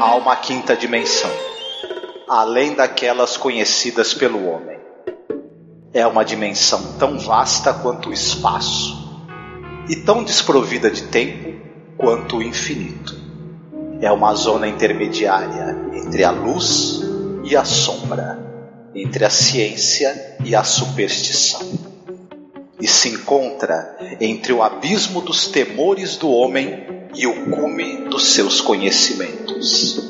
há uma quinta dimensão, além daquelas conhecidas pelo homem. É uma dimensão tão vasta quanto o espaço e tão desprovida de tempo quanto o infinito. É uma zona intermediária entre a luz e a sombra, entre a ciência e a superstição. E se encontra entre o abismo dos temores do homem e o cume dos seus conhecimentos.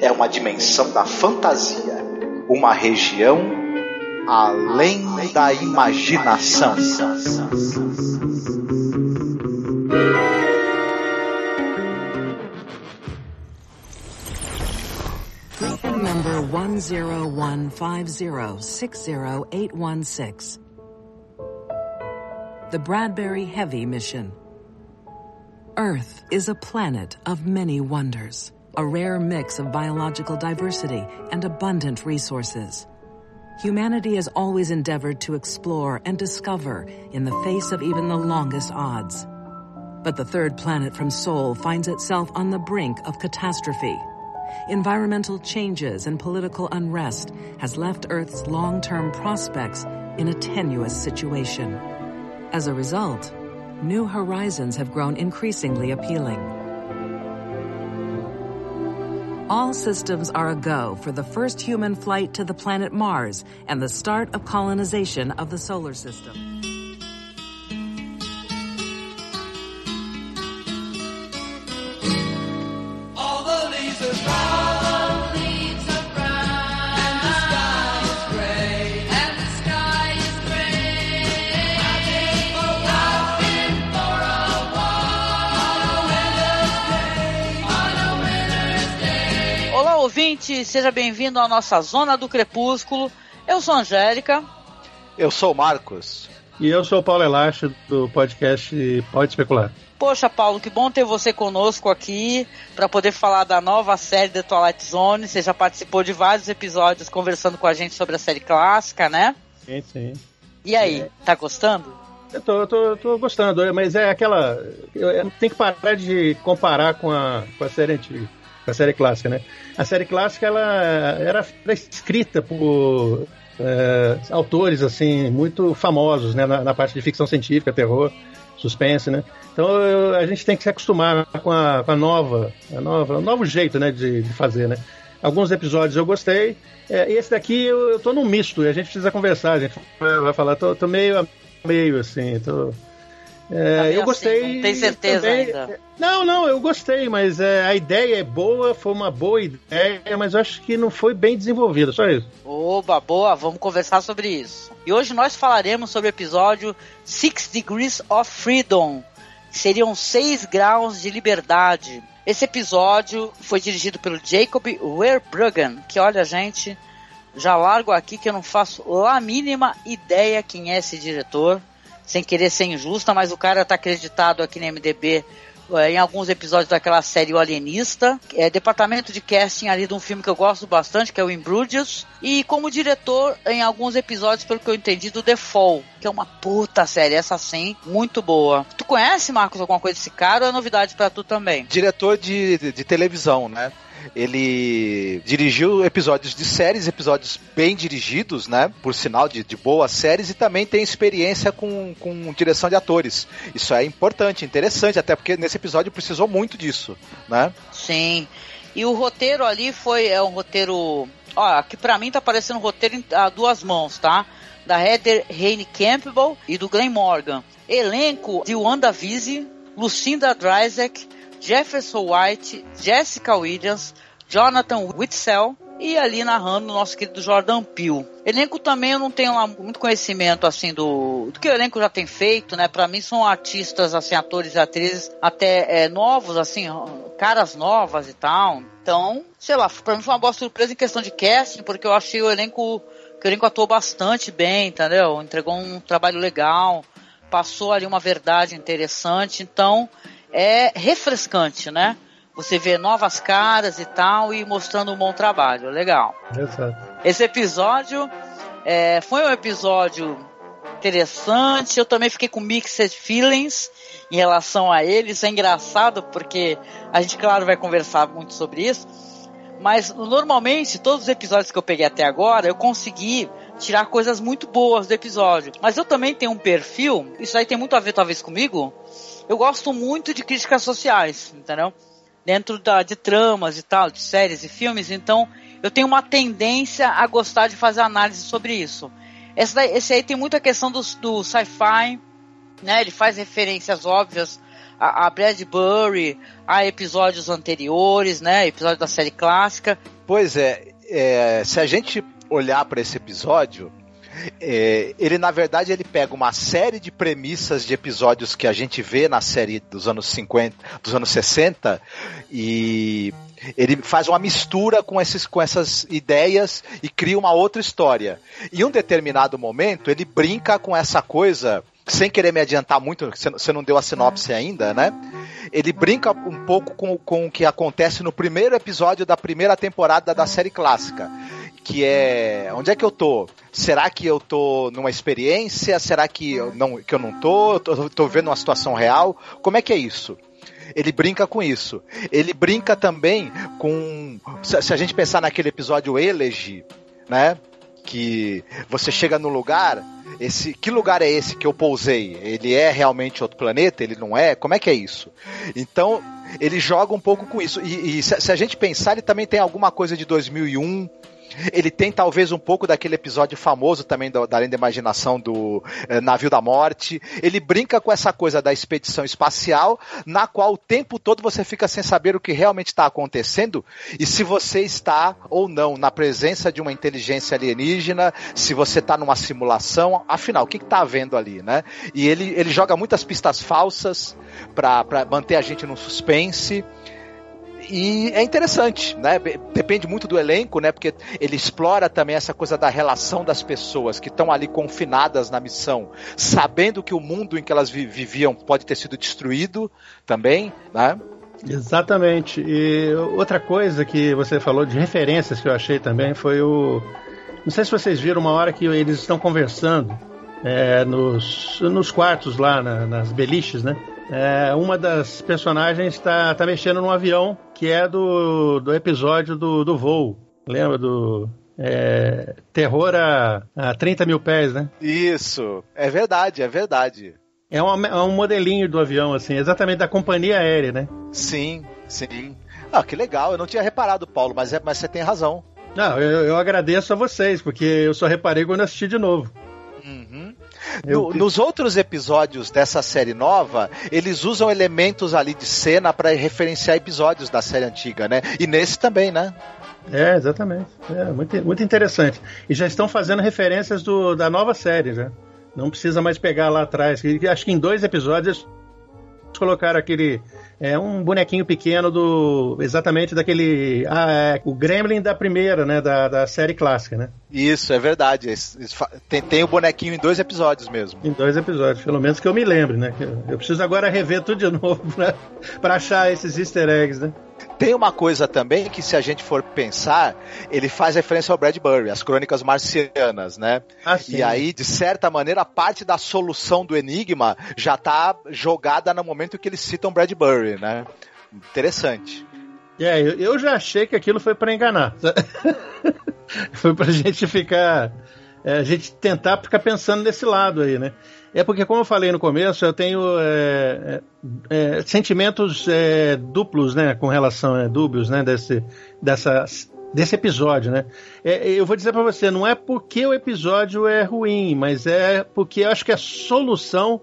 É uma dimensão da fantasia, uma região além da imaginação. number 10150608116. The Bradbury Heavy Mission. Earth is a planet of many wonders, a rare mix of biological diversity and abundant resources. Humanity has always endeavored to explore and discover in the face of even the longest odds. But the third planet from Sol finds itself on the brink of catastrophe environmental changes and political unrest has left Earth's long-term prospects in a tenuous situation. As a result, new horizons have grown increasingly appealing. All systems are a-go for the first human flight to the planet Mars and the start of colonization of the solar system. Ouvinte, seja bem-vindo à nossa Zona do Crepúsculo. Eu sou a Angélica. Eu sou o Marcos. E eu sou o Paulo Elacho, do podcast Pode Especular. Poxa, Paulo, que bom ter você conosco aqui para poder falar da nova série The Twilight Zone. Você já participou de vários episódios conversando com a gente sobre a série clássica, né? Sim, sim. E aí, tá gostando? Eu tô, eu tô, eu tô gostando, mas é aquela. Tem que parar de comparar com a, com a série antiga a série clássica, né? A série clássica ela era, escrita por é, autores assim muito famosos, né? Na, na, parte de ficção científica, terror, suspense, né? Então eu, a gente tem que se acostumar com a, com a nova, a nova, o novo jeito, né? De, de fazer, né? Alguns episódios eu gostei. É, esse daqui eu, eu tô num misto e a gente precisa conversar. A gente vai falar, tô, tô meio meio assim, tô é, eu gostei. Assim, não tem certeza também, ainda. Não, não, eu gostei, mas é, a ideia é boa, foi uma boa ideia, mas eu acho que não foi bem desenvolvida, só isso. Oba, boa, vamos conversar sobre isso. E hoje nós falaremos sobre o episódio Six Degrees of Freedom. Seriam seis graus de liberdade. Esse episódio foi dirigido pelo Jacob Werbruggen, que olha, gente, já largo aqui que eu não faço a mínima ideia quem é esse diretor sem querer ser injusta, mas o cara tá acreditado aqui no MDB é, em alguns episódios daquela série O Alienista, é departamento de casting ali de um filme que eu gosto bastante, que é o Imbrudius, e como diretor em alguns episódios, pelo que eu entendi, do The Fall, que é uma puta série, essa sim, muito boa. Tu conhece, Marcos, alguma coisa desse cara ou é novidade para tu também? Diretor de, de, de televisão, né? Ele dirigiu episódios de séries, episódios bem dirigidos, né? Por sinal de, de boas séries, e também tem experiência com, com direção de atores. Isso é importante, interessante, até porque nesse episódio precisou muito disso, né? Sim. E o roteiro ali foi é um roteiro. Ó, que pra mim tá parecendo um roteiro a duas mãos, tá? Da Heather Raine Campbell e do Glenn Morgan. Elenco de Wanda Lucinda Dryzek, Jefferson White, Jessica Williams, Jonathan Whitsell e ali narrando o nosso querido Jordan Peele. Elenco também eu não tenho lá muito conhecimento assim do, do que o elenco já tem feito, né? Para mim são artistas, assim, atores e atrizes até é, novos, assim, caras novas e tal. Então, sei lá, para mim foi uma boa surpresa em questão de casting, porque eu achei o elenco que o elenco atuou bastante bem, entendeu? Entregou um trabalho legal, passou ali uma verdade interessante. Então, é refrescante, né? Você vê novas caras e tal e mostrando um bom trabalho. Legal. Exato. Esse episódio é, foi um episódio interessante. Eu também fiquei com mixed feelings em relação a ele. Isso é engraçado porque a gente, claro, vai conversar muito sobre isso. Mas normalmente, todos os episódios que eu peguei até agora, eu consegui tirar coisas muito boas do episódio. Mas eu também tenho um perfil, isso aí tem muito a ver talvez comigo. Eu gosto muito de críticas sociais, entendeu? Dentro da, de tramas e tal, de séries e filmes, então eu tenho uma tendência a gostar de fazer análise sobre isso. Esse, daí, esse aí tem muita questão do, do sci-fi, né? Ele faz referências óbvias a, a Bradbury, a episódios anteriores, né? Episódio da série clássica. Pois é, é se a gente olhar para esse episódio, é, ele na verdade ele pega uma série de premissas de episódios que a gente vê na série dos anos 50, dos anos 60 e ele faz uma mistura com, esses, com essas ideias e cria uma outra história. Em um determinado momento, ele brinca com essa coisa sem querer me adiantar muito, você não deu a sinopse ainda, né? Ele brinca um pouco com, com o que acontece no primeiro episódio da primeira temporada da série clássica. Que é. Onde é que eu tô? Será que eu tô numa experiência? Será que eu não, que eu não tô? tô? Tô vendo uma situação real? Como é que é isso? Ele brinca com isso. Ele brinca também com. Se a gente pensar naquele episódio Elegy, né? Que você chega no lugar, esse que lugar é esse que eu pousei? Ele é realmente outro planeta? Ele não é? Como é que é isso? Então ele joga um pouco com isso. E, e se, se, a gente pensar, ele também tem alguma coisa de 2001 ele tem talvez um pouco daquele episódio famoso também da, da Além da Imaginação do eh, Navio da Morte. Ele brinca com essa coisa da expedição espacial, na qual o tempo todo você fica sem saber o que realmente está acontecendo e se você está ou não na presença de uma inteligência alienígena, se você está numa simulação, afinal, o que está havendo ali, né? E ele, ele joga muitas pistas falsas para manter a gente no suspense. E é interessante, né? Depende muito do elenco, né? Porque ele explora também essa coisa da relação das pessoas que estão ali confinadas na missão, sabendo que o mundo em que elas viviam pode ter sido destruído também, né? Exatamente. E outra coisa que você falou de referências que eu achei também foi o. Não sei se vocês viram uma hora que eles estão conversando é, nos, nos quartos lá, na, nas beliches, né? É, uma das personagens está tá mexendo num avião que é do, do episódio do, do voo. Lembra do. É, terror a, a 30 mil pés, né? Isso, é verdade, é verdade. É, uma, é um modelinho do avião, assim, exatamente da companhia aérea, né? Sim, sim. Ah, que legal, eu não tinha reparado, Paulo, mas, é, mas você tem razão. Não, eu, eu agradeço a vocês, porque eu só reparei quando assisti de novo. No, nos outros episódios dessa série nova, eles usam elementos ali de cena para referenciar episódios da série antiga, né? E nesse também, né? É, exatamente. É, muito, muito interessante. E já estão fazendo referências do, da nova série, já. Não precisa mais pegar lá atrás. Acho que em dois episódios colocaram aquele é um bonequinho pequeno do exatamente daquele ah, é, o Gremlin da primeira, né, da, da série clássica, né? Isso é verdade. Tem, tem o bonequinho em dois episódios mesmo. Em dois episódios, pelo menos que eu me lembre, né? Eu preciso agora rever tudo de novo para achar esses Easter eggs, né? Tem uma coisa também que, se a gente for pensar, ele faz referência ao Bradbury, as crônicas marcianas, né? Ah, e aí, de certa maneira, parte da solução do enigma já está jogada no momento que eles citam Bradbury, né? Interessante. É, eu já achei que aquilo foi para enganar. foi pra gente ficar. É, a gente tentar ficar pensando nesse lado aí, né? É porque, como eu falei no começo, eu tenho é, é, é sentimentos é, duplos, né, com relação a é, dúbios, né, desse, dessa, desse episódio, né? eu vou dizer para você, não é porque o episódio é ruim, mas é porque eu acho que a solução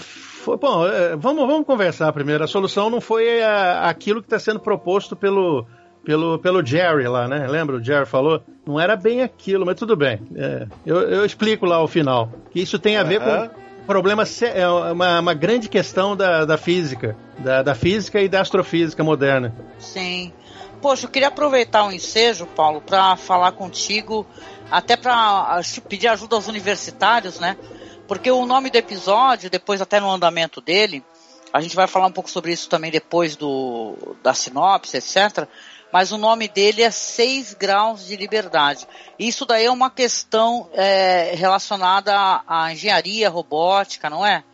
foi, bom, vamos, vamos conversar primeiro. A solução não foi a, aquilo que está sendo proposto pelo pelo, pelo Jerry lá, né? Lembra? O Jerry falou? Não era bem aquilo, mas tudo bem. É, eu, eu explico lá o final. Que isso tem a ver com problema, é uma, uma grande questão da, da física, da, da física e da astrofísica moderna. Sim. Poxa, eu queria aproveitar o ensejo, Paulo, para falar contigo, até para pedir ajuda aos universitários, né? Porque o nome do episódio, depois até no andamento dele, a gente vai falar um pouco sobre isso também depois do, da sinopse, etc mas o nome dele é 6 graus de liberdade. Isso daí é uma questão é, relacionada à, à, engenharia robótica, não é?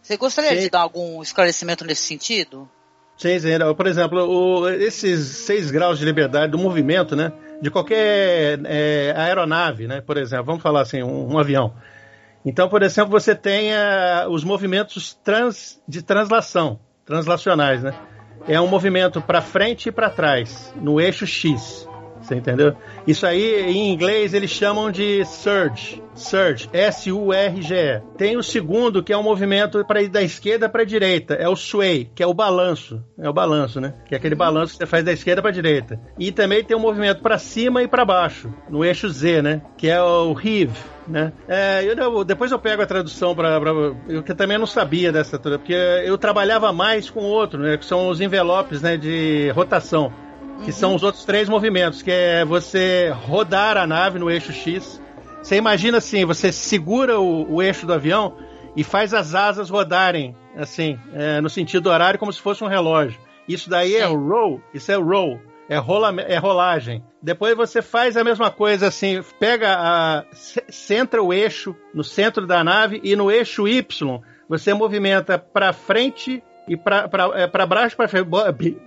Você gostaria Sim. de dar algum esclarecimento nesse sentido? Sim, sim. Por exemplo, o, esses seis graus de liberdade do movimento, né? De qualquer é, aeronave, né? Por exemplo, vamos falar assim, um, um avião. Então, por exemplo, você tem uh, os movimentos trans, de translação, translacionais, né? É um movimento para frente e para trás, no eixo X. Você entendeu? Isso aí, em inglês, eles chamam de surge. Surge. S-U-R-G-E. Tem o segundo, que é um movimento para ir da esquerda para a direita. É o sway, que é o balanço. É o balanço, né? Que é aquele balanço que você faz da esquerda para a direita. E também tem um movimento para cima e para baixo, no eixo Z, né? Que é o heave. Né? É, eu, depois eu pego a tradução para eu que também não sabia dessa porque eu trabalhava mais com outro, né? Que são os envelopes, né? De rotação que uhum. são os outros três movimentos, que é você rodar a nave no eixo X. Você imagina assim, você segura o, o eixo do avião e faz as asas rodarem, assim, é, no sentido horário, como se fosse um relógio. Isso daí é Sim. é roll, isso é roll, é, rola, é rolagem. Depois você faz a mesma coisa assim, pega a. centra o eixo no centro da nave e no eixo Y você movimenta para frente e para é, baixo, para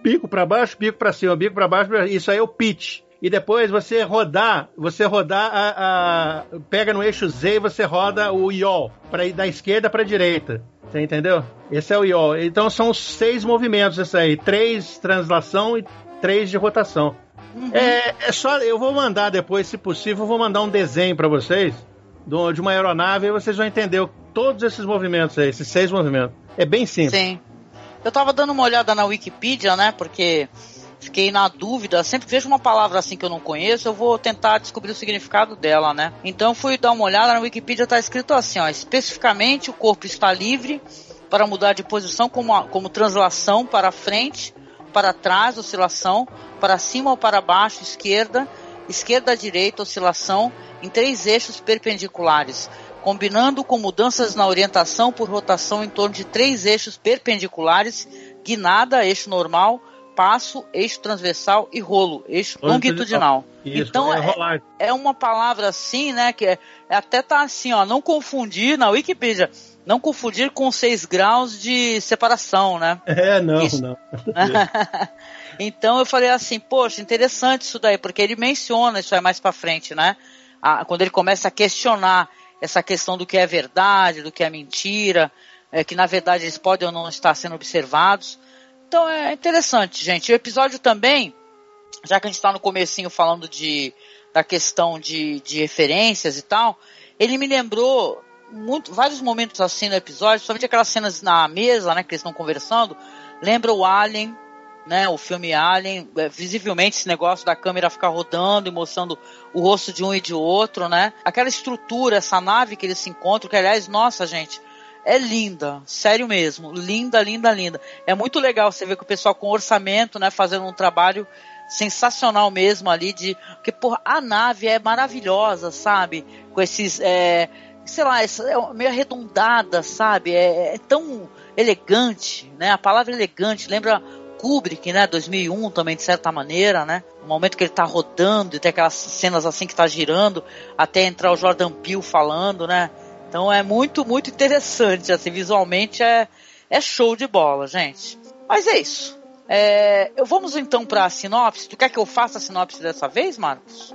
bico para baixo, bico para cima, bico para baixo, isso aí é o pitch. E depois você rodar, você rodar a, a pega no eixo Z e você roda o yaw para ir da esquerda para a direita. Você entendeu? Esse é o yaw. Então são seis movimentos esse aí, três translação e três de rotação. Uhum. É, é, só eu vou mandar depois, se possível, eu vou mandar um desenho para vocês de uma aeronave e vocês vão entender todos esses movimentos aí, esses seis movimentos. É bem simples. Sim. Eu tava dando uma olhada na Wikipedia, né? Porque fiquei na dúvida. Sempre que vejo uma palavra assim que eu não conheço, eu vou tentar descobrir o significado dela, né? Então fui dar uma olhada na Wikipedia, tá escrito assim, ó, especificamente o corpo está livre para mudar de posição como, como translação para frente, para trás, oscilação, para cima ou para baixo, esquerda, esquerda direita, oscilação, em três eixos perpendiculares combinando com mudanças na orientação por rotação em torno de três eixos perpendiculares, guinada, eixo normal, passo, eixo transversal e rolo, eixo longitudinal. Isso, então é, é, é, uma palavra assim, né, que é, é, até tá assim, ó, não confundir na Wikipedia, não confundir com seis graus de separação, né? É, não, isso. não. então eu falei assim, poxa, interessante isso daí, porque ele menciona isso aí mais para frente, né? Ah, quando ele começa a questionar essa questão do que é verdade, do que é mentira, é, que na verdade eles podem ou não estar sendo observados. Então é interessante, gente. O episódio também, já que a gente está no comecinho falando de, da questão de, de referências e tal, ele me lembrou muito, vários momentos assim no episódio, somente aquelas cenas na mesa, né, que eles estão conversando, lembra o Alien, né, o filme Alien, é, visivelmente esse negócio da câmera ficar rodando e mostrando o rosto de um e de outro, né? Aquela estrutura, essa nave que eles se encontram, que aliás, nossa, gente, é linda, sério mesmo, linda, linda, linda. É muito legal você ver que o pessoal com orçamento, né, fazendo um trabalho sensacional mesmo ali de, porque porra, a nave é maravilhosa, sabe? Com esses, é, sei lá, é meio arredondada, sabe? É, é tão elegante, né? A palavra elegante lembra Kubrick, né, 2001 também de certa maneira, né? O momento que ele tá rodando e tem aquelas cenas assim que tá girando até entrar o Jordan Peele falando, né? Então é muito, muito interessante, assim, visualmente é, é show de bola, gente. Mas é isso. É, vamos então para a sinopse. Tu quer que eu faça a sinopse dessa vez, Marcos?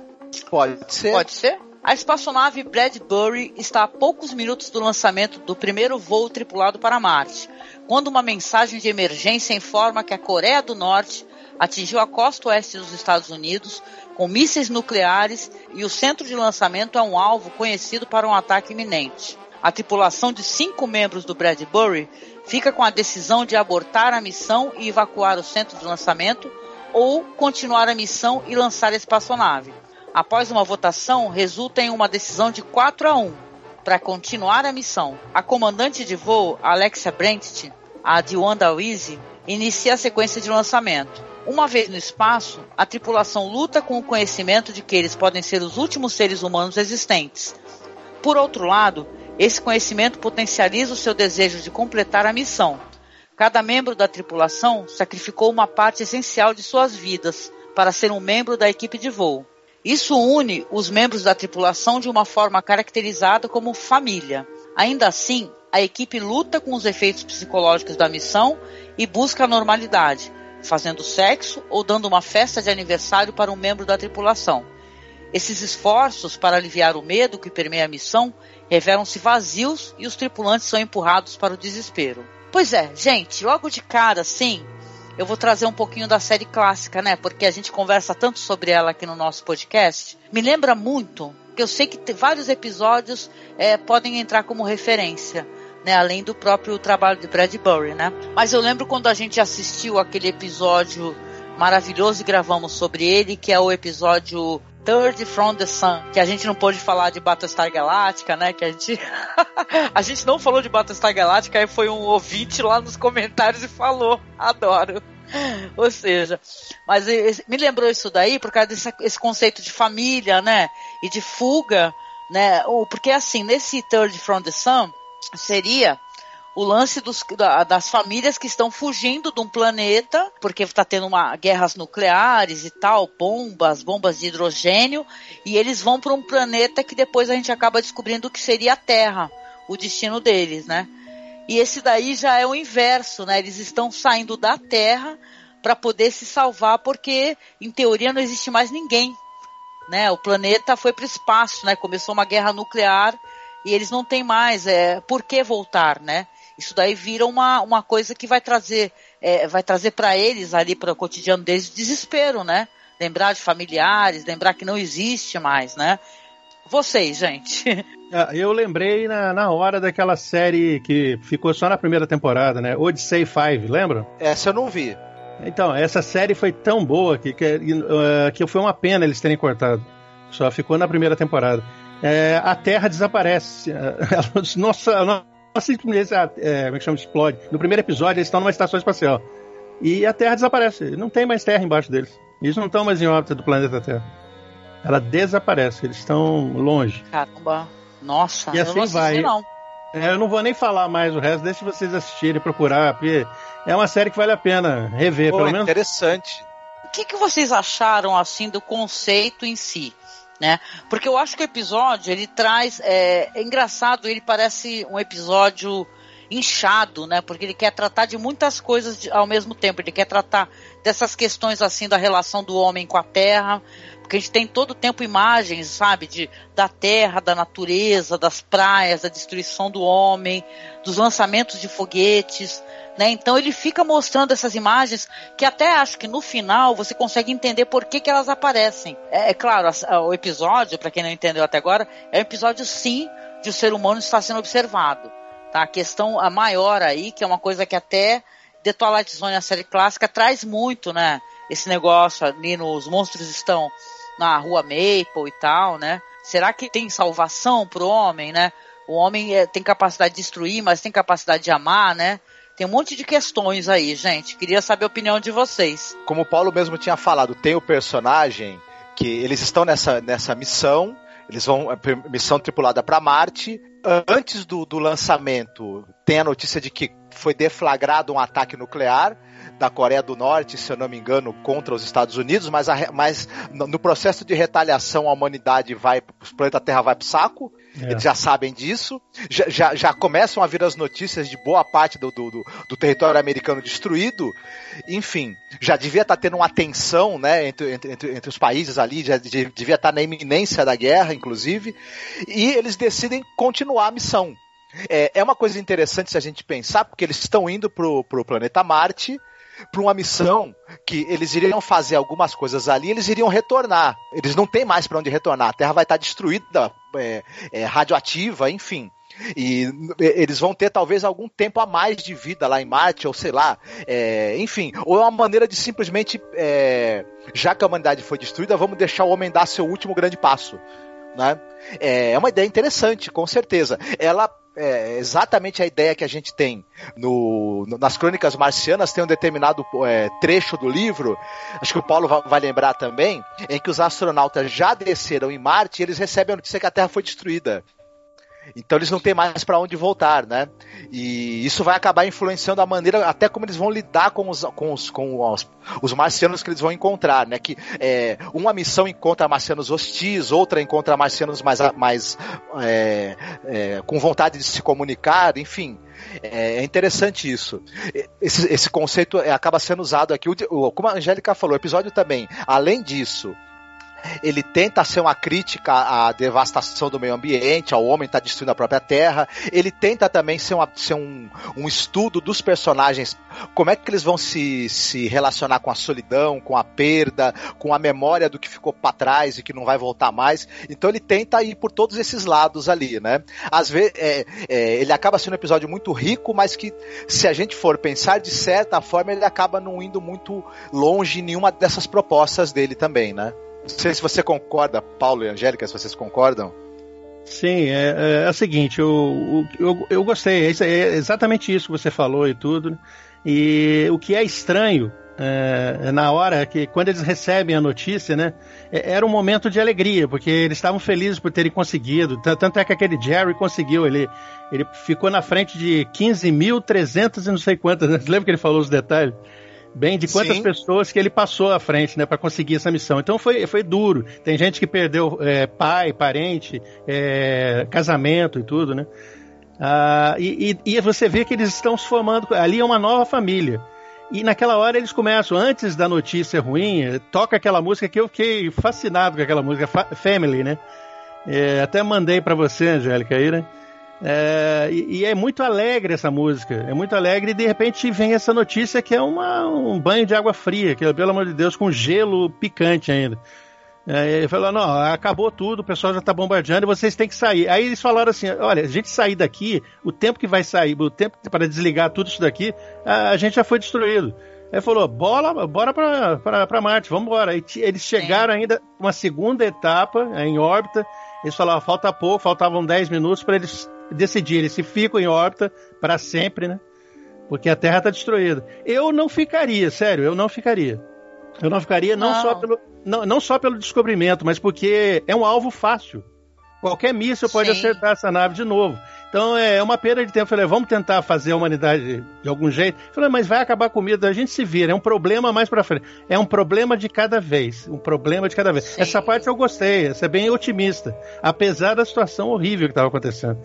Pode ser. Pode ser? A espaçonave Bradbury está a poucos minutos do lançamento do primeiro voo tripulado para Marte, quando uma mensagem de emergência informa que a Coreia do Norte atingiu a costa oeste dos Estados Unidos com mísseis nucleares e o centro de lançamento é um alvo conhecido para um ataque iminente. A tripulação de cinco membros do Bradbury fica com a decisão de abortar a missão e evacuar o centro de lançamento ou continuar a missão e lançar a espaçonave. Após uma votação, resulta em uma decisão de 4 a 1 para continuar a missão. A comandante de voo, Alexia Brent, a de Wanda Weezy, inicia a sequência de lançamento. Uma vez no espaço, a tripulação luta com o conhecimento de que eles podem ser os últimos seres humanos existentes. Por outro lado, esse conhecimento potencializa o seu desejo de completar a missão. Cada membro da tripulação sacrificou uma parte essencial de suas vidas para ser um membro da equipe de voo. Isso une os membros da tripulação de uma forma caracterizada como família. Ainda assim, a equipe luta com os efeitos psicológicos da missão e busca a normalidade, fazendo sexo ou dando uma festa de aniversário para um membro da tripulação. Esses esforços para aliviar o medo que permeia a missão revelam-se vazios e os tripulantes são empurrados para o desespero. Pois é, gente, logo de cara, sim, eu vou trazer um pouquinho da série clássica, né? Porque a gente conversa tanto sobre ela aqui no nosso podcast. Me lembra muito, que eu sei que vários episódios é, podem entrar como referência. Né, além do próprio trabalho de Bradbury, né? Mas eu lembro quando a gente assistiu aquele episódio maravilhoso e gravamos sobre ele, que é o episódio Third from the Sun, que a gente não pôde falar de Battlestar Galactica, né? Que a gente a gente não falou de Battlestar Galactica, aí foi um ouvinte lá nos comentários e falou. Adoro. Ou seja, mas me lembrou isso daí por causa desse esse conceito de família, né? E de fuga, né? Porque assim, nesse Third from the Sun seria o lance dos, das famílias que estão fugindo de um planeta, porque está tendo uma, guerras nucleares e tal, bombas, bombas de hidrogênio, e eles vão para um planeta que depois a gente acaba descobrindo que seria a Terra, o destino deles, né? E esse daí já é o inverso, né? Eles estão saindo da Terra para poder se salvar, porque em teoria não existe mais ninguém, né? O planeta foi para o espaço, né? Começou uma guerra nuclear e eles não têm mais, é, por que voltar, né? Isso daí vira uma, uma coisa que vai trazer, é, vai trazer para eles ali para o cotidiano deles desespero, né? Lembrar de familiares, lembrar que não existe mais, né? Vocês, gente. Ah, eu lembrei na, na hora daquela série que ficou só na primeira temporada, né? Odyssey 5, lembra? Essa eu não vi. Então, essa série foi tão boa que, que, uh, que foi uma pena eles terem cortado. Só ficou na primeira temporada. É, a Terra desaparece. Nossa, simplesmente é, como é que chama? Explode. No primeiro episódio, eles estão numa estação espacial. E a Terra desaparece. Não tem mais terra embaixo deles. Eles não estão mais em órbita do planeta Terra. Ela desaparece. Eles estão longe. Caramba. Nossa, e assim eu não vai. não. É, eu não vou nem falar mais o resto, deixe vocês assistirem, procurar, porque é uma série que vale a pena rever, Pô, pelo menos. Interessante. O que, que vocês acharam assim do conceito em si? Né? Porque eu acho que o episódio ele traz é, é, engraçado, ele parece um episódio inchado, né? Porque ele quer tratar de muitas coisas ao mesmo tempo. Ele quer tratar dessas questões assim da relação do homem com a terra, porque a gente tem todo o tempo imagens, sabe, de da terra, da natureza, das praias, da destruição do homem, dos lançamentos de foguetes, né? Então ele fica mostrando essas imagens que até acho que no final você consegue entender por que, que elas aparecem. É, é claro, o episódio, para quem não entendeu até agora, é um episódio sim de o ser humano estar sendo observado. Tá? A questão a maior aí, que é uma coisa que até The Twilight Zone, a série clássica, traz muito, né? Esse negócio ali, nos monstros estão na rua Maple e tal, né? Será que tem salvação pro homem, né? O homem é, tem capacidade de destruir, mas tem capacidade de amar, né? Tem um monte de questões aí, gente. Queria saber a opinião de vocês. Como o Paulo mesmo tinha falado, tem o personagem que eles estão nessa, nessa missão, eles vão missão tripulada para Marte. Antes do, do lançamento, tem a notícia de que foi deflagrado um ataque nuclear da Coreia do Norte, se eu não me engano, contra os Estados Unidos, mas, a, mas no processo de retaliação a humanidade vai, o planeta Terra vai pro saco, é. eles já sabem disso, já, já, já, começam a vir as notícias de boa parte do, do, do território americano destruído, enfim, já devia estar tá tendo uma tensão né, entre, entre, entre, os países ali, já devia estar tá na iminência da guerra, inclusive, e eles decidem continuar a missão. É, é uma coisa interessante se a gente pensar, porque eles estão indo pro, pro planeta Marte, para uma missão que eles iriam fazer algumas coisas ali, eles iriam retornar. Eles não têm mais para onde retornar. A Terra vai estar destruída, é, é, radioativa, enfim. E eles vão ter talvez algum tempo a mais de vida lá em Marte, ou sei lá, é, enfim, ou é uma maneira de simplesmente, é, já que a humanidade foi destruída, vamos deixar o homem dar seu último grande passo. Né? É, é uma ideia interessante, com certeza. Ela é exatamente a ideia que a gente tem no, no nas crônicas marcianas, tem um determinado é, trecho do livro, acho que o Paulo vai, vai, lembrar também, em que os astronautas já desceram em Marte e eles recebem a notícia que a Terra foi destruída. Então eles não têm mais para onde voltar, né? E isso vai acabar influenciando a maneira, até como eles vão lidar com os, com os, com os, os marcianos que eles vão encontrar, né? Que é, uma missão encontra marcianos hostis, outra encontra marcianos mais, mais é, é, com vontade de se comunicar, enfim. É, é interessante isso. Esse, esse conceito é, acaba sendo usado aqui. Como a Angélica falou, o episódio também, além disso, ele tenta ser uma crítica à devastação do meio ambiente, ao homem estar tá destruindo a própria terra. Ele tenta também ser, uma, ser um, um, estudo dos personagens, como é que eles vão se, se relacionar com a solidão, com a perda, com a memória do que ficou para trás e que não vai voltar mais. Então ele tenta ir por todos esses lados ali, né? Às vezes é, é, ele acaba sendo um episódio muito rico, mas que se a gente for pensar de certa forma ele acaba não indo muito longe em nenhuma dessas propostas dele também, né? Não sei se você concorda, Paulo e Angélica, se vocês concordam. Sim, é, é, é o seguinte, eu, eu, eu gostei, é, é, exatamente isso que você falou e tudo. Né? E o que é estranho é, na hora que, quando eles recebem a notícia, né, é, era um momento de alegria, porque eles estavam felizes por terem conseguido. Tanto é que aquele Jerry conseguiu, ele, ele ficou na frente de 15.300 e não sei quantas, né? lembra que ele falou os detalhes? Bem de quantas Sim. pessoas que ele passou à frente, né, para conseguir essa missão. Então foi, foi duro. Tem gente que perdeu é, pai, parente, é, casamento e tudo, né? Ah, e, e, e, você vê que eles estão se formando. Ali é uma nova família. E naquela hora eles começam, antes da notícia ruim, toca aquela música que eu fiquei fascinado com aquela música, Family, né? É, até mandei para você, Angélica, aí, né? É, e, e, é muito alegre essa música, é muito alegre e de repente vem essa notícia que é uma, um banho de água fria, que pelo amor de Deus, com gelo picante ainda. É, ele falou: não, acabou tudo, o pessoal já está bombardeando e vocês têm que sair. Aí eles falaram assim: olha, a gente sair daqui, o tempo que vai sair, o tempo para desligar tudo isso daqui, a, a gente já foi destruído. Ele falou: bola, bora para Marte, vamos embora. Aí eles chegaram ainda uma segunda etapa em órbita. Eles falaram: falta pouco, faltavam 10 minutos para eles decidirem se ficam em órbita para sempre, né? Porque a Terra está destruída. Eu não ficaria, sério, eu não ficaria. Eu não ficaria não, não. só pelo não, não só pelo descobrimento, mas porque é um alvo fácil. Qualquer míssil pode acertar essa nave de novo. Então é uma perda de tempo. Eu falei, vamos tentar fazer a humanidade de algum jeito. Eu falei, mas vai acabar a comida, a gente se vira. É um problema mais para frente. É um problema de cada vez. Um problema de cada vez. Sim. Essa parte eu gostei, essa é bem otimista. Apesar da situação horrível que estava acontecendo.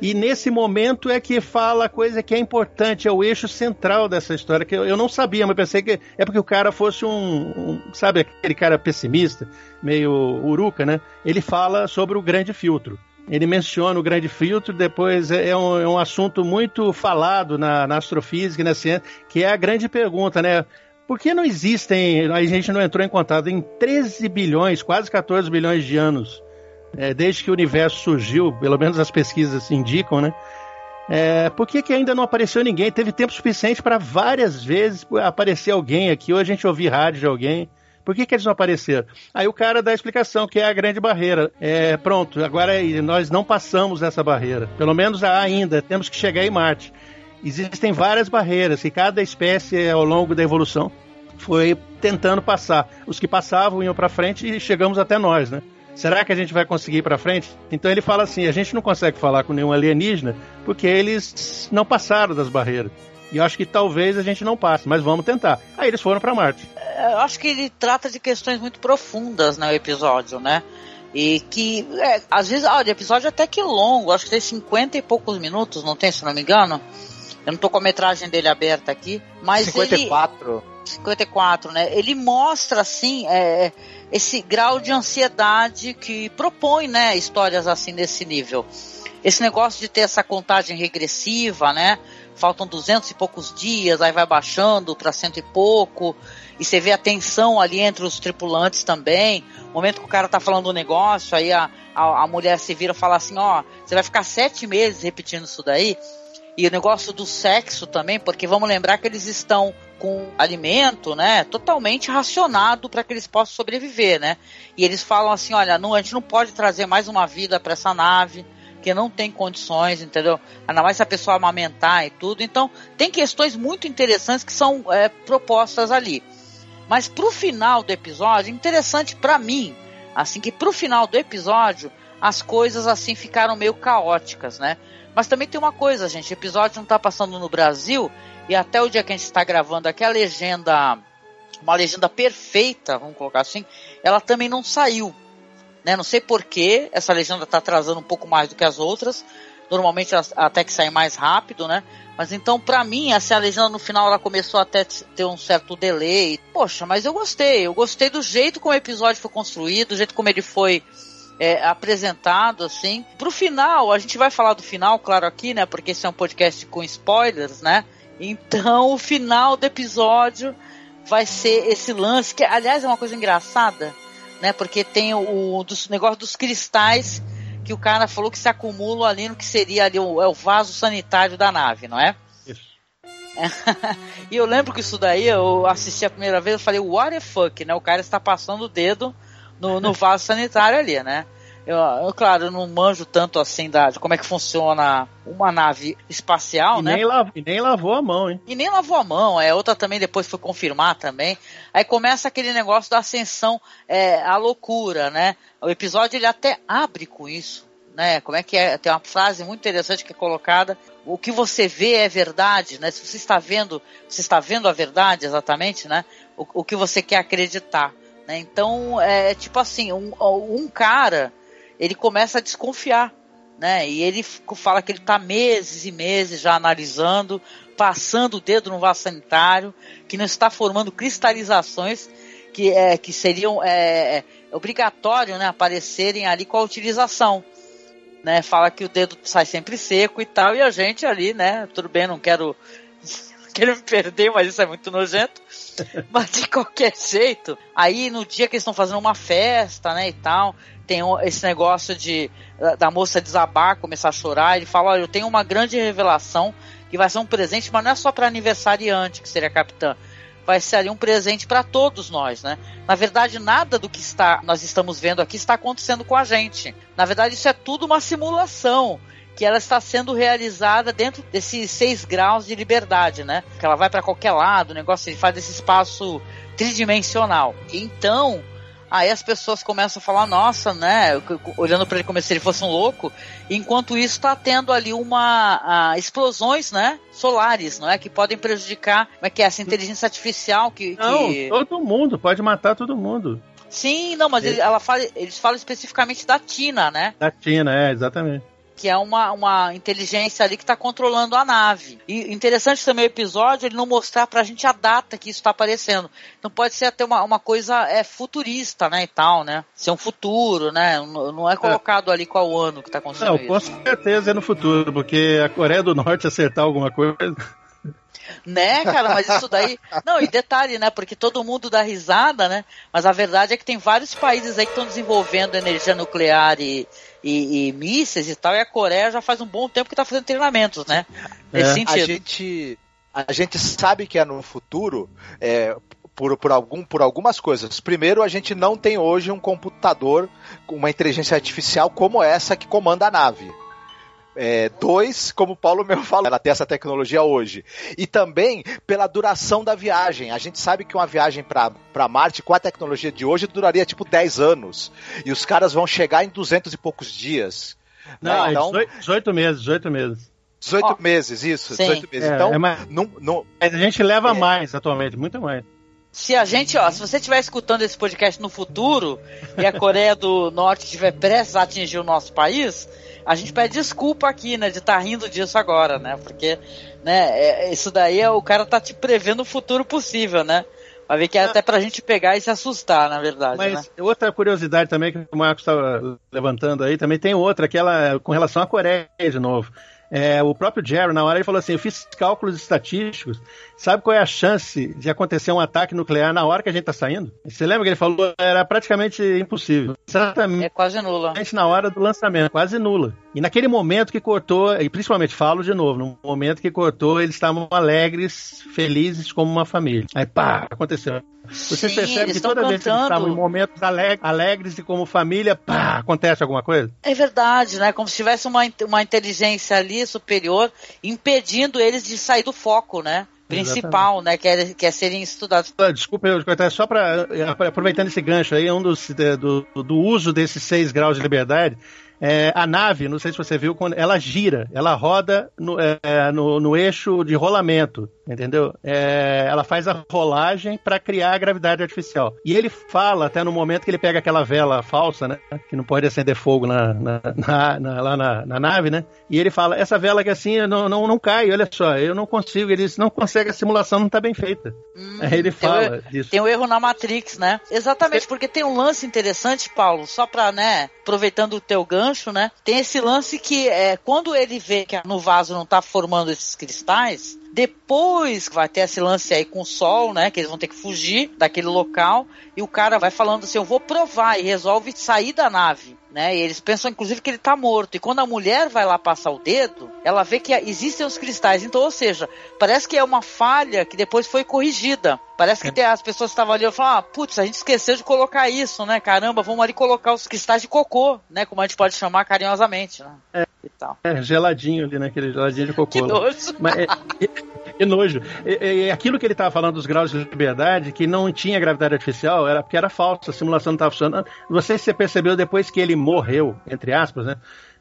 E nesse momento é que fala a coisa que é importante, é o eixo central dessa história, que eu não sabia, mas pensei que é porque o cara fosse um, um sabe, aquele cara pessimista, meio uruca, né? Ele fala sobre o grande filtro. Ele menciona o grande filtro, depois é, é um, é um assunto muito falado na, na astrofísica e na ciência, que é a grande pergunta, né? Por que não existem, a gente não entrou em contato em 13 bilhões, quase 14 bilhões de anos, é, desde que o universo surgiu, pelo menos as pesquisas indicam, né? É, por que, que ainda não apareceu ninguém? Teve tempo suficiente para várias vezes aparecer alguém aqui, ou a gente ouvir rádio de alguém. Por que, que eles não apareceram? Aí o cara dá a explicação, que é a grande barreira. É, pronto, agora nós não passamos essa barreira. Pelo menos ainda, temos que chegar em Marte. Existem várias barreiras que cada espécie, ao longo da evolução, foi tentando passar. Os que passavam iam para frente e chegamos até nós, né? Será que a gente vai conseguir ir para frente? Então ele fala assim: a gente não consegue falar com nenhum alienígena porque eles não passaram das barreiras. E eu acho que talvez a gente não passe, mas vamos tentar. Aí eles foram para Marte. É, eu acho que ele trata de questões muito profundas no episódio, né? E que, é, às vezes, olha, o episódio é até que longo, acho que tem 50 e poucos minutos, não tem, se não me engano? Eu não tô com a metragem dele aberta aqui, mas 54. Ele, 54, né? Ele mostra, assim, é, esse grau de ansiedade que propõe, né, histórias assim nesse nível. Esse negócio de ter essa contagem regressiva, né? Faltam duzentos e poucos dias, aí vai baixando para cento e pouco, e você vê a tensão ali entre os tripulantes também. O momento que o cara tá falando um negócio, aí a, a, a mulher se vira e fala assim: ó, você vai ficar sete meses repetindo isso daí. E o negócio do sexo também, porque vamos lembrar que eles estão com alimento, né, totalmente racionado para que eles possam sobreviver, né? E eles falam assim, olha, não, a gente não pode trazer mais uma vida para essa nave, que não tem condições, entendeu? Ainda mais se a pessoa amamentar e tudo. Então, tem questões muito interessantes que são é, propostas ali. Mas pro final do episódio, interessante para mim, assim que pro final do episódio, as coisas assim ficaram meio caóticas, né? Mas também tem uma coisa, gente, o episódio não tá passando no Brasil e até o dia que a gente está gravando aqui a legenda, uma legenda perfeita, vamos colocar assim, ela também não saiu. Né? Não sei porquê, essa legenda está atrasando um pouco mais do que as outras. Normalmente até que sai mais rápido, né? Mas então, para mim, essa legenda no final ela começou até ter um certo delay. Poxa, mas eu gostei. Eu gostei do jeito como o episódio foi construído, do jeito como ele foi é, apresentado, assim. Pro final, a gente vai falar do final, claro, aqui, né? Porque esse é um podcast com spoilers, né? Então, o final do episódio vai ser esse lance, que aliás é uma coisa engraçada, né? Porque tem o, o dos, negócio dos cristais que o cara falou que se acumulam ali no que seria ali o, é o vaso sanitário da nave, não é? Isso. e eu lembro que isso daí, eu assisti a primeira vez, eu falei, what the fuck, né? O cara está passando o dedo no, no vaso sanitário ali, né? Eu, eu, claro, eu não manjo tanto assim da, de como é que funciona uma nave espacial, e né? Nem lav, e nem lavou a mão, hein? E nem lavou a mão, é outra também depois foi confirmar também. Aí começa aquele negócio da ascensão é, à loucura, né? O episódio ele até abre com isso, né? Como é que é? Tem uma frase muito interessante que é colocada: o que você vê é verdade, né? Se você está vendo, você está vendo a verdade exatamente, né? O, o que você quer acreditar. Né? Então, é tipo assim, um, um cara ele começa a desconfiar, né? E ele fala que ele está meses e meses já analisando, passando o dedo no vaso sanitário, que não está formando cristalizações que, é, que seriam é, é, obrigatório né, aparecerem ali com a utilização. Né, fala que o dedo sai sempre seco e tal, e a gente ali, né? Tudo bem, não quero, quero me perder, mas isso é muito nojento. mas de qualquer jeito, aí no dia que eles estão fazendo uma festa, né, e tal, tem esse negócio de da moça desabar, começar a chorar. Ele fala: Olha, eu tenho uma grande revelação que vai ser um presente, mas não é só para aniversariante, que seria a capitã. Vai ser ali um presente para todos nós, né? Na verdade, nada do que está nós estamos vendo aqui está acontecendo com a gente. Na verdade, isso é tudo uma simulação que ela está sendo realizada dentro desses seis graus de liberdade, né? Que ela vai para qualquer lado, o negócio ele faz esse espaço tridimensional. Então, Aí as pessoas começam a falar, nossa, né? Olhando para ele como se ele fosse um louco. Enquanto isso está tendo ali uma a, explosões, né? Solares, não é? Que podem prejudicar, como é que é essa inteligência artificial que, não, que... todo mundo pode matar todo mundo. Sim, não, mas ele, ela fala, eles falam especificamente da Tina, né? Da Tina, é, exatamente que é uma, uma inteligência ali que está controlando a nave. E interessante também o episódio ele não mostrar para a gente a data que isso está aparecendo. Então pode ser até uma, uma coisa é, futurista, né, e tal, né? Ser um futuro, né? Não, não é colocado é. ali qual ano que está acontecendo não, isso. com certeza é no futuro, porque a Coreia do Norte acertar alguma coisa... Né, cara, mas isso daí. Não, e detalhe, né? Porque todo mundo dá risada, né? Mas a verdade é que tem vários países aí que estão desenvolvendo energia nuclear e, e, e, mísseis e tal, e a Coreia já faz um bom tempo que está fazendo treinamentos, né? Nesse é. sentido. A gente, a gente sabe que é no futuro, é, por, por, algum, por algumas coisas. Primeiro, a gente não tem hoje um computador com uma inteligência artificial como essa que comanda a nave. É, dois, como o Paulo mesmo falou, ela tem essa tecnologia hoje. E também pela duração da viagem. A gente sabe que uma viagem para Marte com a tecnologia de hoje duraria tipo 10 anos. E os caras vão chegar em 200 e poucos dias. Não, né? então, 18, meses, 18 meses. 18 oh, meses, isso, sim. 18 meses. É, então, é mais, não, não, a gente leva é, mais atualmente, muito mais. Se a gente, ó, se você estiver escutando esse podcast no futuro e a Coreia do Norte estiver prestes a atingir o nosso país, a gente pede desculpa aqui, né, de estar tá rindo disso agora, né? Porque, né, é, isso daí é o cara tá te prevendo o futuro possível, né? Vai ver que é até pra gente pegar e se assustar, na verdade. Mas né? outra curiosidade também que o Marcos estava levantando aí, também tem outra, aquela com relação à Coreia de novo. É, o próprio Jerry, na hora, ele falou assim: eu fiz cálculos estatísticos. Sabe qual é a chance de acontecer um ataque nuclear na hora que a gente está saindo? Você lembra que ele falou? Era praticamente impossível. Exatamente. É quase nula. Na hora do lançamento, quase nula. E naquele momento que cortou, e principalmente falo de novo, no momento que cortou, eles estavam alegres, felizes como uma família. Aí pá, aconteceu. Você Sim, percebe que toda cantando. vez que eles estavam em momentos alegres e como família, pá, acontece alguma coisa? É verdade, né? Como se tivesse uma, uma inteligência ali superior impedindo eles de sair do foco, né? principal, Exatamente. né, que é, que é serem estudados. Ah, desculpa, eu só para aproveitando esse gancho aí, um dos do, do uso desses seis graus de liberdade, É, a nave, não sei se você viu, quando ela gira, ela roda no, é, no, no eixo de rolamento, entendeu? É, ela faz a rolagem para criar a gravidade artificial. E ele fala, até no momento que ele pega aquela vela falsa, né? Que não pode acender fogo na, na, na, na lá na, na, nave, né? E ele fala: essa vela que assim não, não, não cai, olha só, eu não consigo. Ele não consegue, a simulação não está bem feita. Hum, Aí ele fala tem disso. Tem um erro na Matrix, né? Exatamente, porque tem um lance interessante, Paulo, só para, né, aproveitando o teu gancho, né? Tem esse lance que é quando ele vê que no vaso não está formando esses cristais, depois vai ter esse lance aí com o sol, né? Que eles vão ter que fugir daquele local. E o cara vai falando assim: Eu vou provar. E resolve sair da nave. Né? E eles pensam, inclusive, que ele está morto. E quando a mulher vai lá passar o dedo, ela vê que existem os cristais. Então, ou seja, parece que é uma falha que depois foi corrigida. Parece que é. as pessoas estavam ali e falaram, ah, putz, a gente esqueceu de colocar isso, né? Caramba, vamos ali colocar os cristais de cocô, né? Como a gente pode chamar carinhosamente, né? É. E tal. É, geladinho ali, né? Aquele geladinho de cocô. que nojo. Mas, é, que nojo. E, aquilo que ele estava falando dos graus de liberdade, que não tinha gravidade artificial, era porque era falso, a simulação não estava funcionando. Não sei se você percebeu depois que ele morreu, entre aspas, né?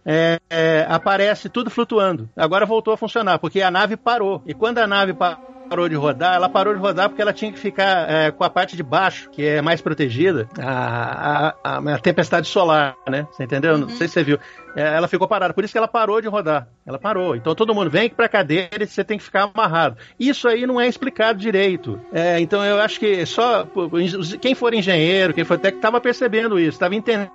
É, é, aparece tudo flutuando. Agora voltou a funcionar, porque a nave parou. E quando a nave parou de rodar, ela parou de rodar porque ela tinha que ficar é, com a parte de baixo, que é mais protegida, a, a, a, a tempestade solar, né? Você entendeu? Uhum. Não sei se você viu. É, ela ficou parada. Por isso que ela parou de rodar. Ela parou. Então todo mundo vem para a cadeira e você tem que ficar amarrado. Isso aí não é explicado direito. É, então eu acho que só quem for engenheiro, quem for técnico, estava percebendo isso, estava entendendo.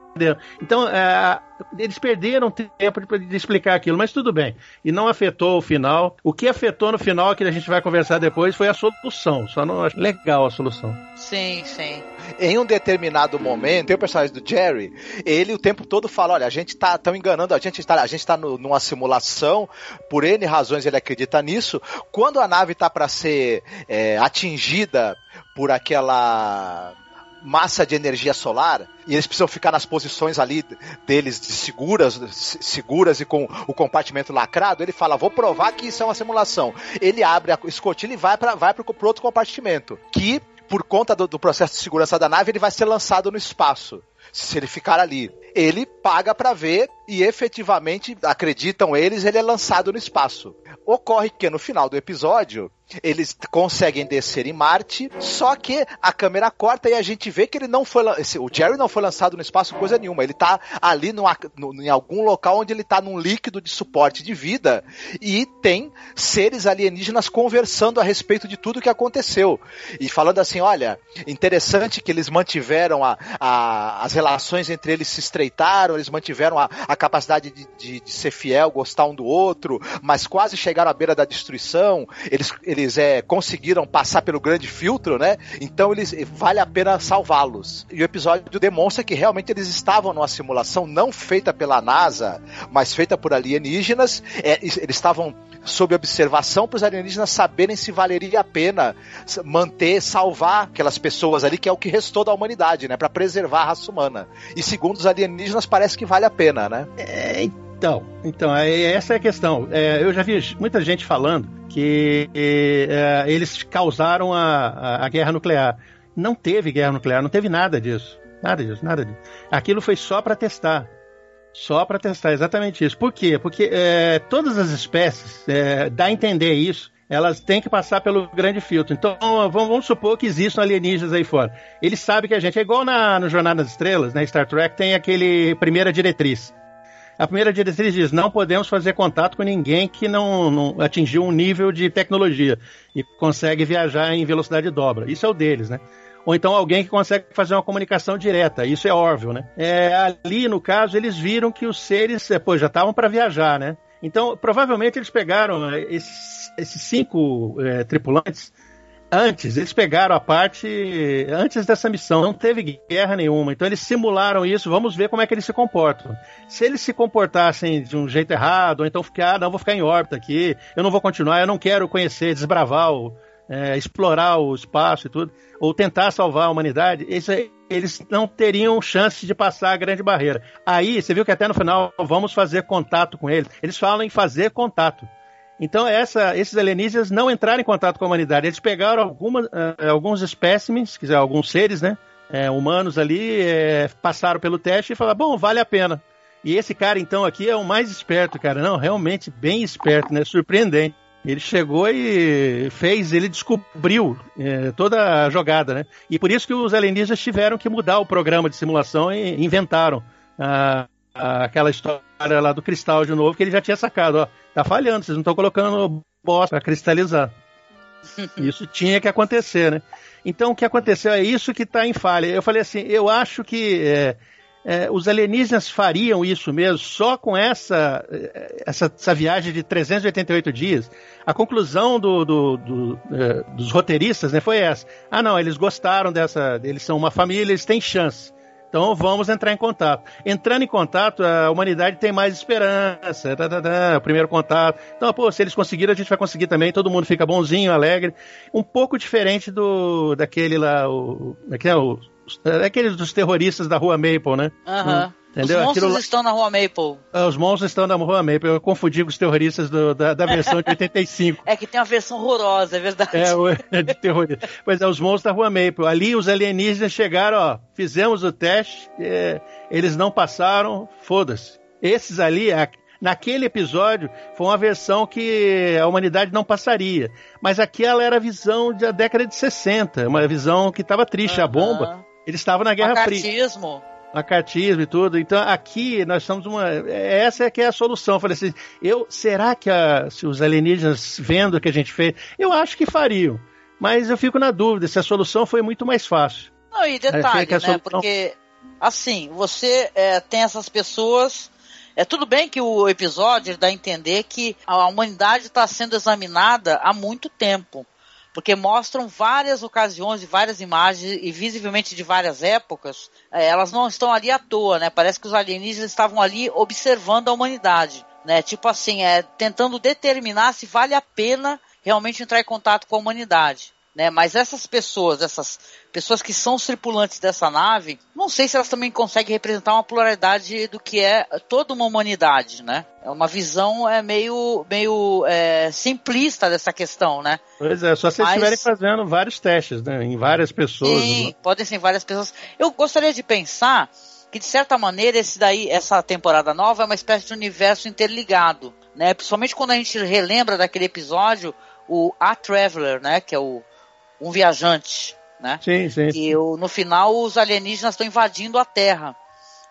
Então é, eles perderam tempo de, de, explicar aquilo, mas tudo bem. E não afetou o final. O que afetou no final, que a gente vai conversar depois, foi a solução. Só não acho legal a solução. Sim, sim em um determinado momento, tem o personagem do Jerry, ele o tempo todo fala: olha, a gente tá tão enganando, a gente está a gente tá no, numa simulação, por N razões ele acredita nisso. Quando a nave tá para ser é, atingida por aquela massa de energia solar e eles precisam ficar nas posições ali deles de seguras, seguras e com o compartimento lacrado, ele fala: "Vou provar que isso é uma simulação". Ele abre a escotilha e vai para vai pro, pro outro compartimento, que por conta do, do processo de segurança da nave, ele vai ser lançado no espaço se ele ficar ali. Ele paga para ver e efetivamente, acreditam eles, ele é lançado no espaço. Ocorre que no final do episódio, eles conseguem descer em Marte, só que a câmera corta e a gente vê que ele não foi. O Jerry não foi lançado no espaço coisa nenhuma. Ele tá ali numa, no, em algum local onde ele tá num líquido de suporte de vida e tem seres alienígenas conversando a respeito de tudo que aconteceu. E falando assim: olha, interessante que eles mantiveram a, a as relações entre eles se estreitaram, eles mantiveram a, a capacidade de, de, de, ser fiel, gostar um do outro, mas quase chegaram à beira da destruição. Eles eles é, conseguiram passar pelo grande filtro, né? Então eles vale a pena salvá-los. E o episódio demonstra que realmente eles estavam numa simulação não feita pela NASA, mas feita por alienígenas. É, eles estavam sob observação para os alienígenas saberem se valeria a pena manter, salvar aquelas pessoas ali, que é o que restou da humanidade, né? Para preservar a raça humana. E segundo os alienígenas, parece que vale a pena, né? É, então, então essa é a questão. É, eu já vi muita gente falando que é, eles causaram a, a, guerra nuclear. Não teve guerra nuclear, não teve nada disso. Nada disso, nada disso. Aquilo foi só para testar. Só para testar, exatamente isso. Por quê? Porque é, todas as espécies, é, dá a entender isso, elas têm que passar pelo grande filtro. Então, vamos, vamos, supor que existam alienígenas aí fora. Eles sabem que a gente é igual na, no Jornada das Estrelas, na né? Star Trek, tem aquele primeira diretriz. A primeira diretriz diz: não podemos fazer contato com ninguém que não, não atingiu um nível de tecnologia e consegue viajar em velocidade dobra. Isso é o deles, né? ou então alguém que consegue fazer uma comunicação direta. Isso é óbvio, né? É, ali, no caso, eles viram que os seres é, pô, já estavam para viajar, né? Então, provavelmente eles pegaram é, esses, esses cinco é, tripulantes Antes, eles pegaram a parte antes dessa missão, não teve guerra nenhuma, então eles simularam isso, vamos ver como é que eles se comportam. Se eles se comportassem de um jeito errado, ou então ficar, ah, não, vou ficar em órbita aqui, eu não vou continuar, eu não quero conhecer, desbravar, o, é, explorar o espaço e tudo, ou tentar salvar a humanidade, isso, eles não teriam chance de passar a grande barreira. Aí, você viu que até no final, vamos fazer contato com eles. Eles falam em fazer contato. Então, essa, esses alienígenas não entraram em contato com a humanidade. Eles pegaram uh, alguns espécimes, quer dizer, alguns seres, né? É, humanos ali, é, passaram pelo teste e falaram, bom, vale a pena. E esse cara, então, aqui é o mais esperto, cara. Não, realmente bem esperto, né? Surpreendente. Ele chegou e fez, ele descobriu é, toda a jogada, né? E por isso que os alienígenas tiveram que mudar o programa de simulação e inventaram a, a, aquela história lá do cristal de novo, que ele já tinha sacado, ó, tá falhando, vocês não estão colocando bosta para cristalizar. Isso tinha que acontecer, né? Então o que aconteceu é isso que está em falha. Eu falei assim, eu acho que é, é, os alienígenas fariam isso mesmo só com essa, essa, essa viagem de 388 dias. A conclusão do, do, do, é, dos roteiristas né, foi essa. Ah, não, eles gostaram dessa. Eles são uma família, eles têm chance. Então vamos entrar em contato. Entrando em contato, a humanidade tem mais esperança. Tá, tá, tá, o primeiro contato. Então, pô, se eles conseguiram, a gente vai conseguir também. Todo mundo fica bonzinho, alegre. Um pouco diferente do daquele lá, o, é, é o é aqueles dos terroristas da rua Maple, né? Aham. Uhum. Entendeu? Os monstros Aquilo... estão na Rua Maple. É, os monstros estão na Rua Maple. Eu confundi com os terroristas do, da, da, versão de 85. é que tem uma versão horrorosa, é verdade. É, é de terrorista. Pois é, os monstros da Rua Maple. Ali os alienígenas chegaram, ó, fizemos o teste, é, eles não passaram, foda-se. Esses ali, naquele episódio, foi uma versão que a humanidade não passaria. Mas aquela era a visão da década de 60, uma visão que estava triste. Uhum. A bomba, eles estavam na Guerra Fria macartismo e tudo. Então aqui nós estamos uma. Essa é que é a solução. Eu falei assim, eu, será que a, se os alienígenas vendo o que a gente fez, eu acho que fariam. Mas eu fico na dúvida se a solução foi muito mais fácil. Não, e detalhe, né? Solução... Porque, assim, você é, tem essas pessoas. É tudo bem que o episódio dá a entender que a humanidade está sendo examinada há muito tempo porque mostram várias ocasiões e várias imagens, e visivelmente de várias épocas, é, elas não estão ali à toa, né? Parece que os alienígenas estavam ali observando a humanidade, né? Tipo assim, é, tentando determinar se vale a pena realmente entrar em contato com a humanidade. Né? Mas essas pessoas, essas pessoas que são os tripulantes dessa nave, não sei se elas também conseguem representar uma pluralidade do que é toda uma humanidade, né? É uma visão é meio, meio é, simplista dessa questão, né? Pois é, só se Mas... estiverem fazendo vários testes, né? Em várias pessoas. Sim, né? podem ser em várias pessoas. Eu gostaria de pensar que de certa maneira esse daí, essa temporada nova é uma espécie de universo interligado, né? Principalmente quando a gente relembra daquele episódio o A Traveler, né? Que é o um viajante, né? Sim, sim. E eu, no final os alienígenas estão invadindo a Terra.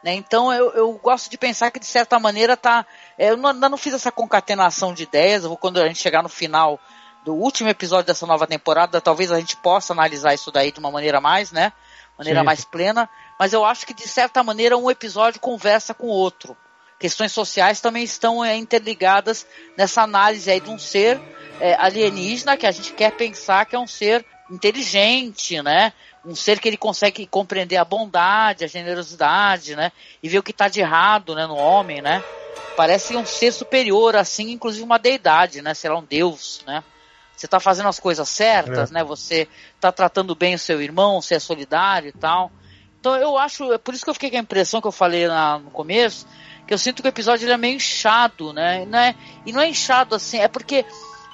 Né? Então eu, eu gosto de pensar que de certa maneira tá. É, eu não, ainda não fiz essa concatenação de ideias. Vou, quando a gente chegar no final do último episódio dessa nova temporada, talvez a gente possa analisar isso daí de uma maneira mais, né? Maneira sim. mais plena. Mas eu acho que de certa maneira um episódio conversa com o outro. Questões sociais também estão é, interligadas nessa análise aí de um ser é, alienígena que a gente quer pensar que é um ser inteligente, né? Um ser que ele consegue compreender a bondade, a generosidade, né? E ver o que está de errado, né, no homem, né? Parece um ser superior, assim, inclusive uma deidade, né? Será um deus, né? Você está fazendo as coisas certas, é. né? Você está tratando bem o seu irmão, você é solidário e tal. Então eu acho, é por isso que eu fiquei com a impressão que eu falei lá no começo, que eu sinto que o episódio ele é meio inchado, né? E não é, e não é inchado assim, é porque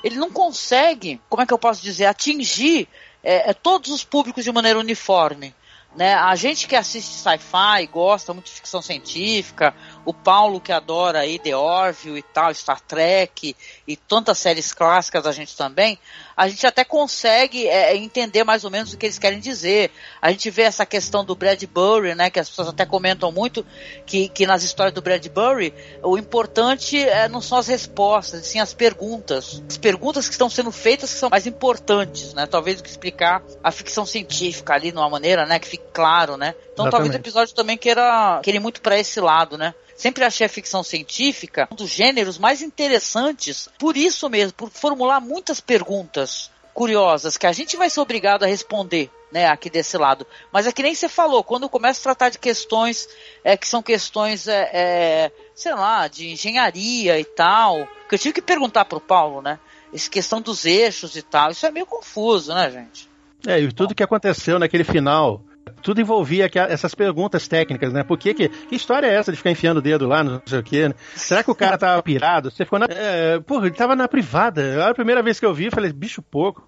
ele não consegue, como é que eu posso dizer, atingir é, é, todos os públicos de maneira uniforme. Né? A gente que assiste sci-fi, gosta muito de ficção científica, o Paulo que adora aí The Orville e tal, Star Trek e tantas séries clássicas a gente também, a gente até consegue é, entender mais ou menos o que eles querem dizer. A gente vê essa questão do Bradbury, né, que as pessoas até comentam muito que, que nas histórias do Bradbury o importante é, não são as respostas, sim as perguntas. As perguntas que estão sendo feitas são mais importantes, né? Talvez do que explicar a ficção científica ali de uma maneira, né, que fique claro, né? Então Exatamente. talvez o episódio também queira, queira ir muito para esse lado, né? Sempre achei a ficção científica um dos gêneros mais interessantes, por isso mesmo, por formular muitas perguntas curiosas que a gente vai ser obrigado a responder, né, aqui desse lado. Mas é que nem você falou, quando começa a tratar de questões é, que são questões, é, é, sei lá, de engenharia e tal, que eu tive que perguntar pro Paulo, né, essa questão dos eixos e tal, isso é meio confuso, né, gente? É, e tudo que aconteceu naquele final tudo envolvia essas perguntas técnicas, né? Por que, que, que história é essa de ficar enfiando o dedo lá, não sei o quê? Né? Será que o cara tava pirado? Você ficou na. É, porra, ele tava na privada. Era a primeira vez que eu vi, falei, bicho pouco.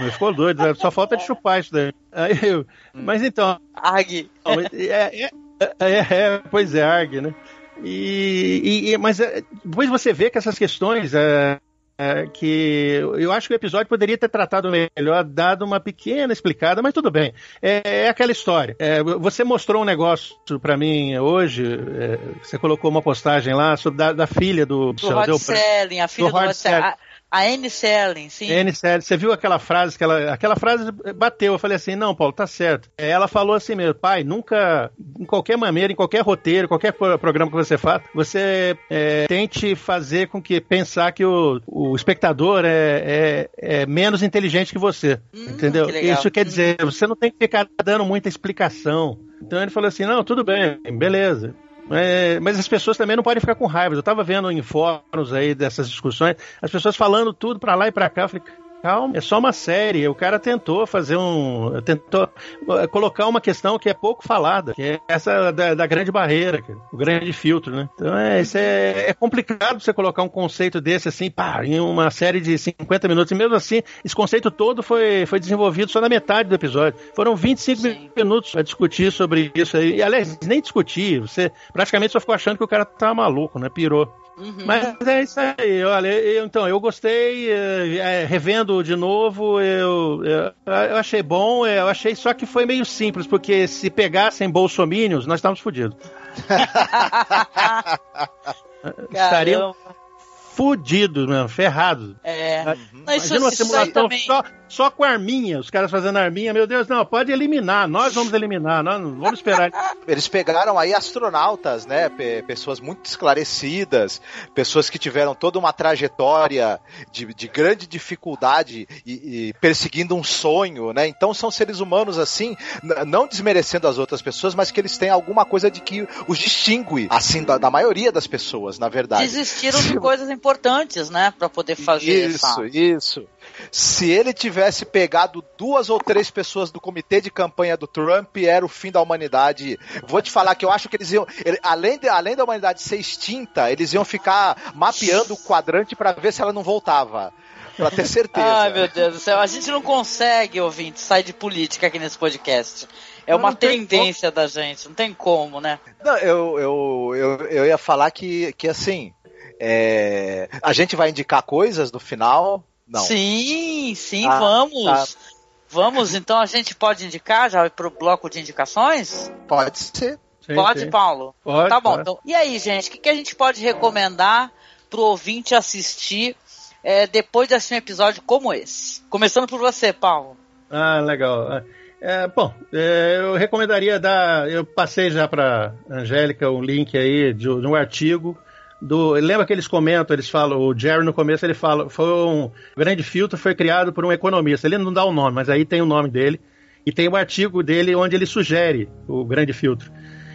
Mas ficou doido, né? só falta de chupar isso daí. Aí eu, mas então. Arg. É, é, é, é, pois é, Arg, né? E, e, mas é, depois você vê que essas questões é, é, que eu acho que o episódio poderia ter tratado melhor, dado uma pequena explicada, mas tudo bem. É, é aquela história. É, você mostrou um negócio para mim hoje, é, você colocou uma postagem lá sobre da, da filha do... Do Rod Selling, a filha do, do Rod Selling. A Anne Selling, sim. Anne Selling. Você viu aquela frase que ela. Aquela frase bateu. Eu falei assim: não, Paulo, tá certo. Ela falou assim mesmo, pai, nunca, em qualquer maneira, em qualquer roteiro, qualquer programa que você faça, você é, tente fazer com que pensar que o, o espectador é, é, é menos inteligente que você. Hum, entendeu? Que Isso quer dizer, você não tem que ficar dando muita explicação. Então ele falou assim: não, tudo bem, beleza. É, mas as pessoas também não podem ficar com raiva. Eu estava vendo em fóruns aí dessas discussões, as pessoas falando tudo para lá e para cá. Eu falei, calma, é só uma série. O cara tentou fazer um. tentou eh, colocar uma questão que é pouco falada, que é essa da, da grande barreira, o grande filtro, né? Então é, isso é, é, complicado você colocar um conceito desse assim, pá, em uma série de 50 minutos. E mesmo assim, esse conceito todo foi, foi desenvolvido só na metade do episódio. Foram 25 Sim. minutos para discutir sobre isso aí. E aliás, nem discutir, você praticamente só ficou achando que o cara tava maluco, né? Pirou. Uhum. Mas é isso aí, olha, eu, então, eu gostei, é, é, revendo de novo, eu, eu, eu, achei bom, eu achei só que foi meio simples, porque se pegassem bolsomínios, nós estávamos fodidos. Estariam fudidos mesmo, ferrados. É. Uhum. Imagina uma simulação só, só com arminha, os caras fazendo arminha, meu Deus, não, pode eliminar, nós vamos eliminar, nós vamos esperar. Eles pegaram aí astronautas, né, pessoas muito esclarecidas, pessoas que tiveram toda uma trajetória de, de grande dificuldade e, e, perseguindo um sonho, né, então são seres humanos assim, não desmerecendo as outras pessoas, mas que eles têm alguma coisa de que os distingue, assim, da, da maioria das pessoas, na verdade. Desistiram de coisas importantes, né, para poder fazer isso. Isso, isso. Se ele tivesse pegado duas ou três pessoas do comitê de campanha do Trump, era o fim da humanidade. Vou te falar que eu acho que eles iam, além, de, além da humanidade ser extinta, eles iam ficar mapeando o quadrante para ver se ela não voltava. Pra ter certeza. Ai, meu Deus do céu. A gente não consegue, ouvinte, sair de política aqui nesse podcast. É uma tendência da gente, não tem como, né? Não, eu, eu, eu, eu ia falar que, que assim, é, a gente vai indicar coisas no final, não. Sim, sim, ah, vamos. Tá. Vamos, então a gente pode indicar já para o bloco de indicações? Pode ser. Sim, pode, sim. Paulo? Pode, tá bom. Pode. Então, e aí, gente, o que, que a gente pode recomendar para o ouvinte assistir é, depois de assistir um episódio como esse? Começando por você, Paulo. Ah, legal. É, bom, é, eu recomendaria dar. Eu passei já para Angélica o um link aí de, de um artigo do. Lembra que eles comentam, eles falam, o Jerry no começo ele fala, foi um grande filtro, foi criado por um economista. Ele não dá o nome, mas aí tem o nome dele. E tem um artigo dele onde ele sugere o grande filtro.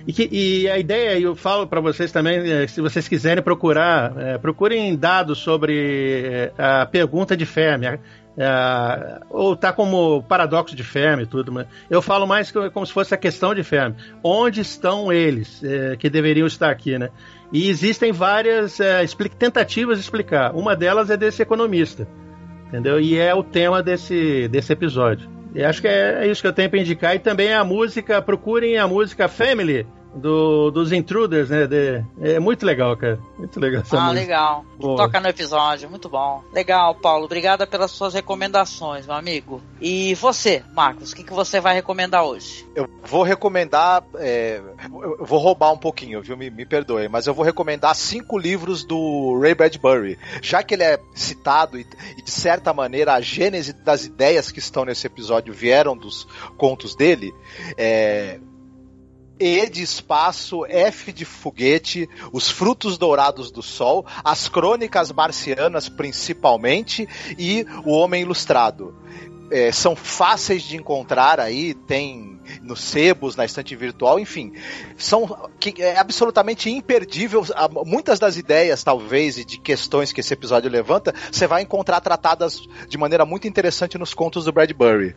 E, que, e a ideia, eu falo para vocês também, é, se vocês quiserem procurar, é, procurem dados sobre é, a pergunta de Fermi, é, ou tá como paradoxo de Fermi tudo, mas eu falo mais como se fosse a questão de Fermi. Onde estão eles é, que deveriam estar aqui, né? E existem várias é, tentativas de explicar. Uma delas é desse economista, entendeu? E é o tema desse, desse episódio. E acho que é, é isso que eu tenho para indicar. E também a música, procurem a música Family, do, dos Intruders, né? De, é muito legal, cara. Muito legal. ah, música. legal. Boa. Toca no episódio, muito bom. Legal, Paulo. Obrigada pelas suas recomendações, meu amigo. E você, Marcos, o que, que você vai recomendar hoje? Eu vou recomendar. É, eu vou roubar um pouquinho, viu? Me, me perdoe, mas eu vou recomendar cinco livros do Ray Bradbury. Já que ele é citado e, e de certa maneira a gênese das ideias que estão nesse episódio vieram dos contos dele, é, e de espaço, F de foguete, Os Frutos Dourados do Sol, As Crônicas Marcianas principalmente e O Homem Ilustrado. É, são fáceis de encontrar aí, tem nos sebos, na estante virtual, enfim, são que é absolutamente imperdível. Muitas das ideias, talvez, e de questões que esse episódio levanta, você vai encontrar tratadas de maneira muito interessante nos contos do Bradbury.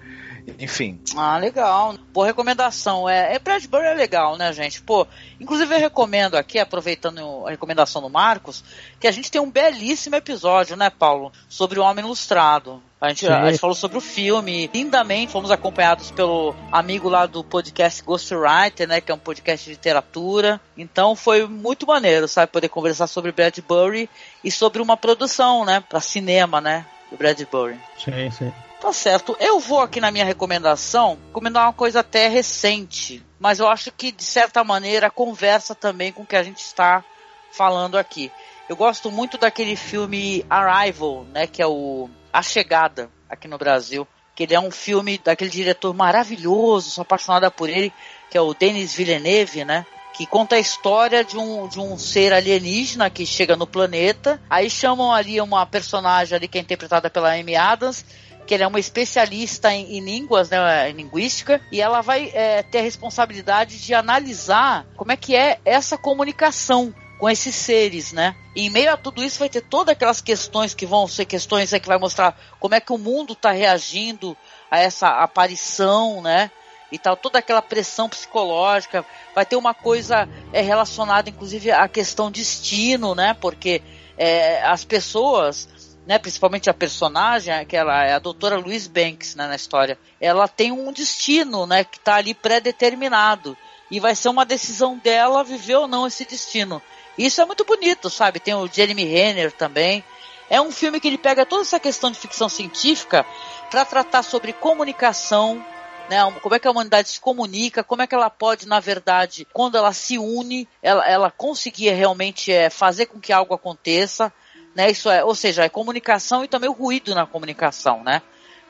Enfim. Ah, legal. Boa recomendação. É, é Bradbury é legal, né, gente? Pô, inclusive eu recomendo aqui, aproveitando a recomendação do Marcos, que a gente tem um belíssimo episódio, né, Paulo, sobre o Homem Ilustrado. A gente, a gente, falou sobre o filme lindamente, fomos acompanhados pelo amigo lá do podcast Ghostwriter, né, que é um podcast de literatura. Então foi muito maneiro, sabe, poder conversar sobre Bradbury e sobre uma produção, né, para cinema, né, do Bradbury. Sim, sim. Tá certo. Eu vou aqui na minha recomendação recomendar uma coisa até recente, mas eu acho que de certa maneira conversa também com o que a gente está falando aqui. Eu gosto muito daquele filme Arrival, né, que é o A Chegada aqui no Brasil, que ele é um filme daquele diretor maravilhoso, sou apaixonada por ele, que é o Denis Villeneuve, né? que conta a história de um, de um ser alienígena que chega no planeta. Aí chamam ali uma personagem ali que é interpretada pela Amy Adams, que ela é uma especialista em, em línguas, né, em linguística, e ela vai é, ter a responsabilidade de analisar como é que é essa comunicação com esses seres, né? E em meio a tudo isso vai ter todas aquelas questões que vão ser questões é, que vai mostrar como é que o mundo está reagindo a essa aparição, né? E tal, toda aquela pressão psicológica. Vai ter uma coisa é, relacionada, inclusive, à questão destino, né? Porque é, as pessoas né, principalmente a personagem, que ela é a doutora Louise Banks né, na história, ela tem um destino né, que está ali pré-determinado. E vai ser uma decisão dela viver ou não esse destino. Isso é muito bonito, sabe? Tem o Jeremy Renner também. É um filme que ele pega toda essa questão de ficção científica para tratar sobre comunicação, né? Como é que a humanidade se comunica, como é que ela pode, na verdade, quando ela se une, ela, ela conseguir realmente é, fazer com que algo aconteça né? Isso é, ou seja, é comunicação e também o ruído na comunicação, né?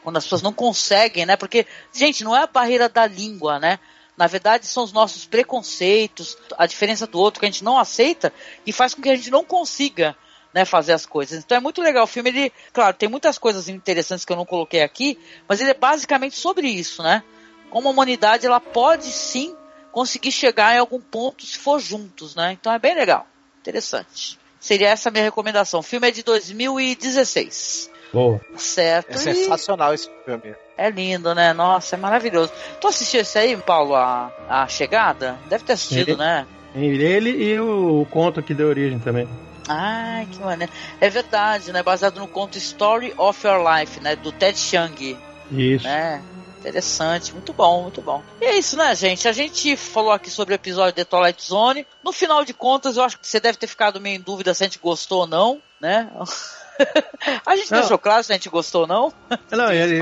Quando as pessoas não conseguem, né? Porque, gente, não é a barreira da língua, né? Na verdade, são os nossos preconceitos, a diferença do outro que a gente não aceita e faz com que a gente não consiga né, fazer as coisas. Então é muito legal. O filme, ele, claro, tem muitas coisas interessantes que eu não coloquei aqui, mas ele é basicamente sobre isso, né? Como a humanidade, ela pode sim conseguir chegar em algum ponto se for juntos, né? Então é bem legal. Interessante. Seria essa a minha recomendação. O filme é de 2016. Boa. Certo. É sensacional esse filme. É lindo, né? Nossa, é maravilhoso. Tu assistiu esse aí, Paulo, a, a Chegada? Deve ter assistido, ele, né? Ele e o, o conto que deu origem também. Ai, que maneiro. É verdade, né? Baseado no conto Story of Your Life, né? Do Ted Chiang. Isso. Né? Interessante, muito bom, muito bom. E é isso, né, gente? A gente falou aqui sobre o episódio de Twilight Zone. No final de contas, eu acho que você deve ter ficado meio em dúvida se a gente gostou ou não, né? a gente não. deixou claro se a gente gostou ou não. Não, ele,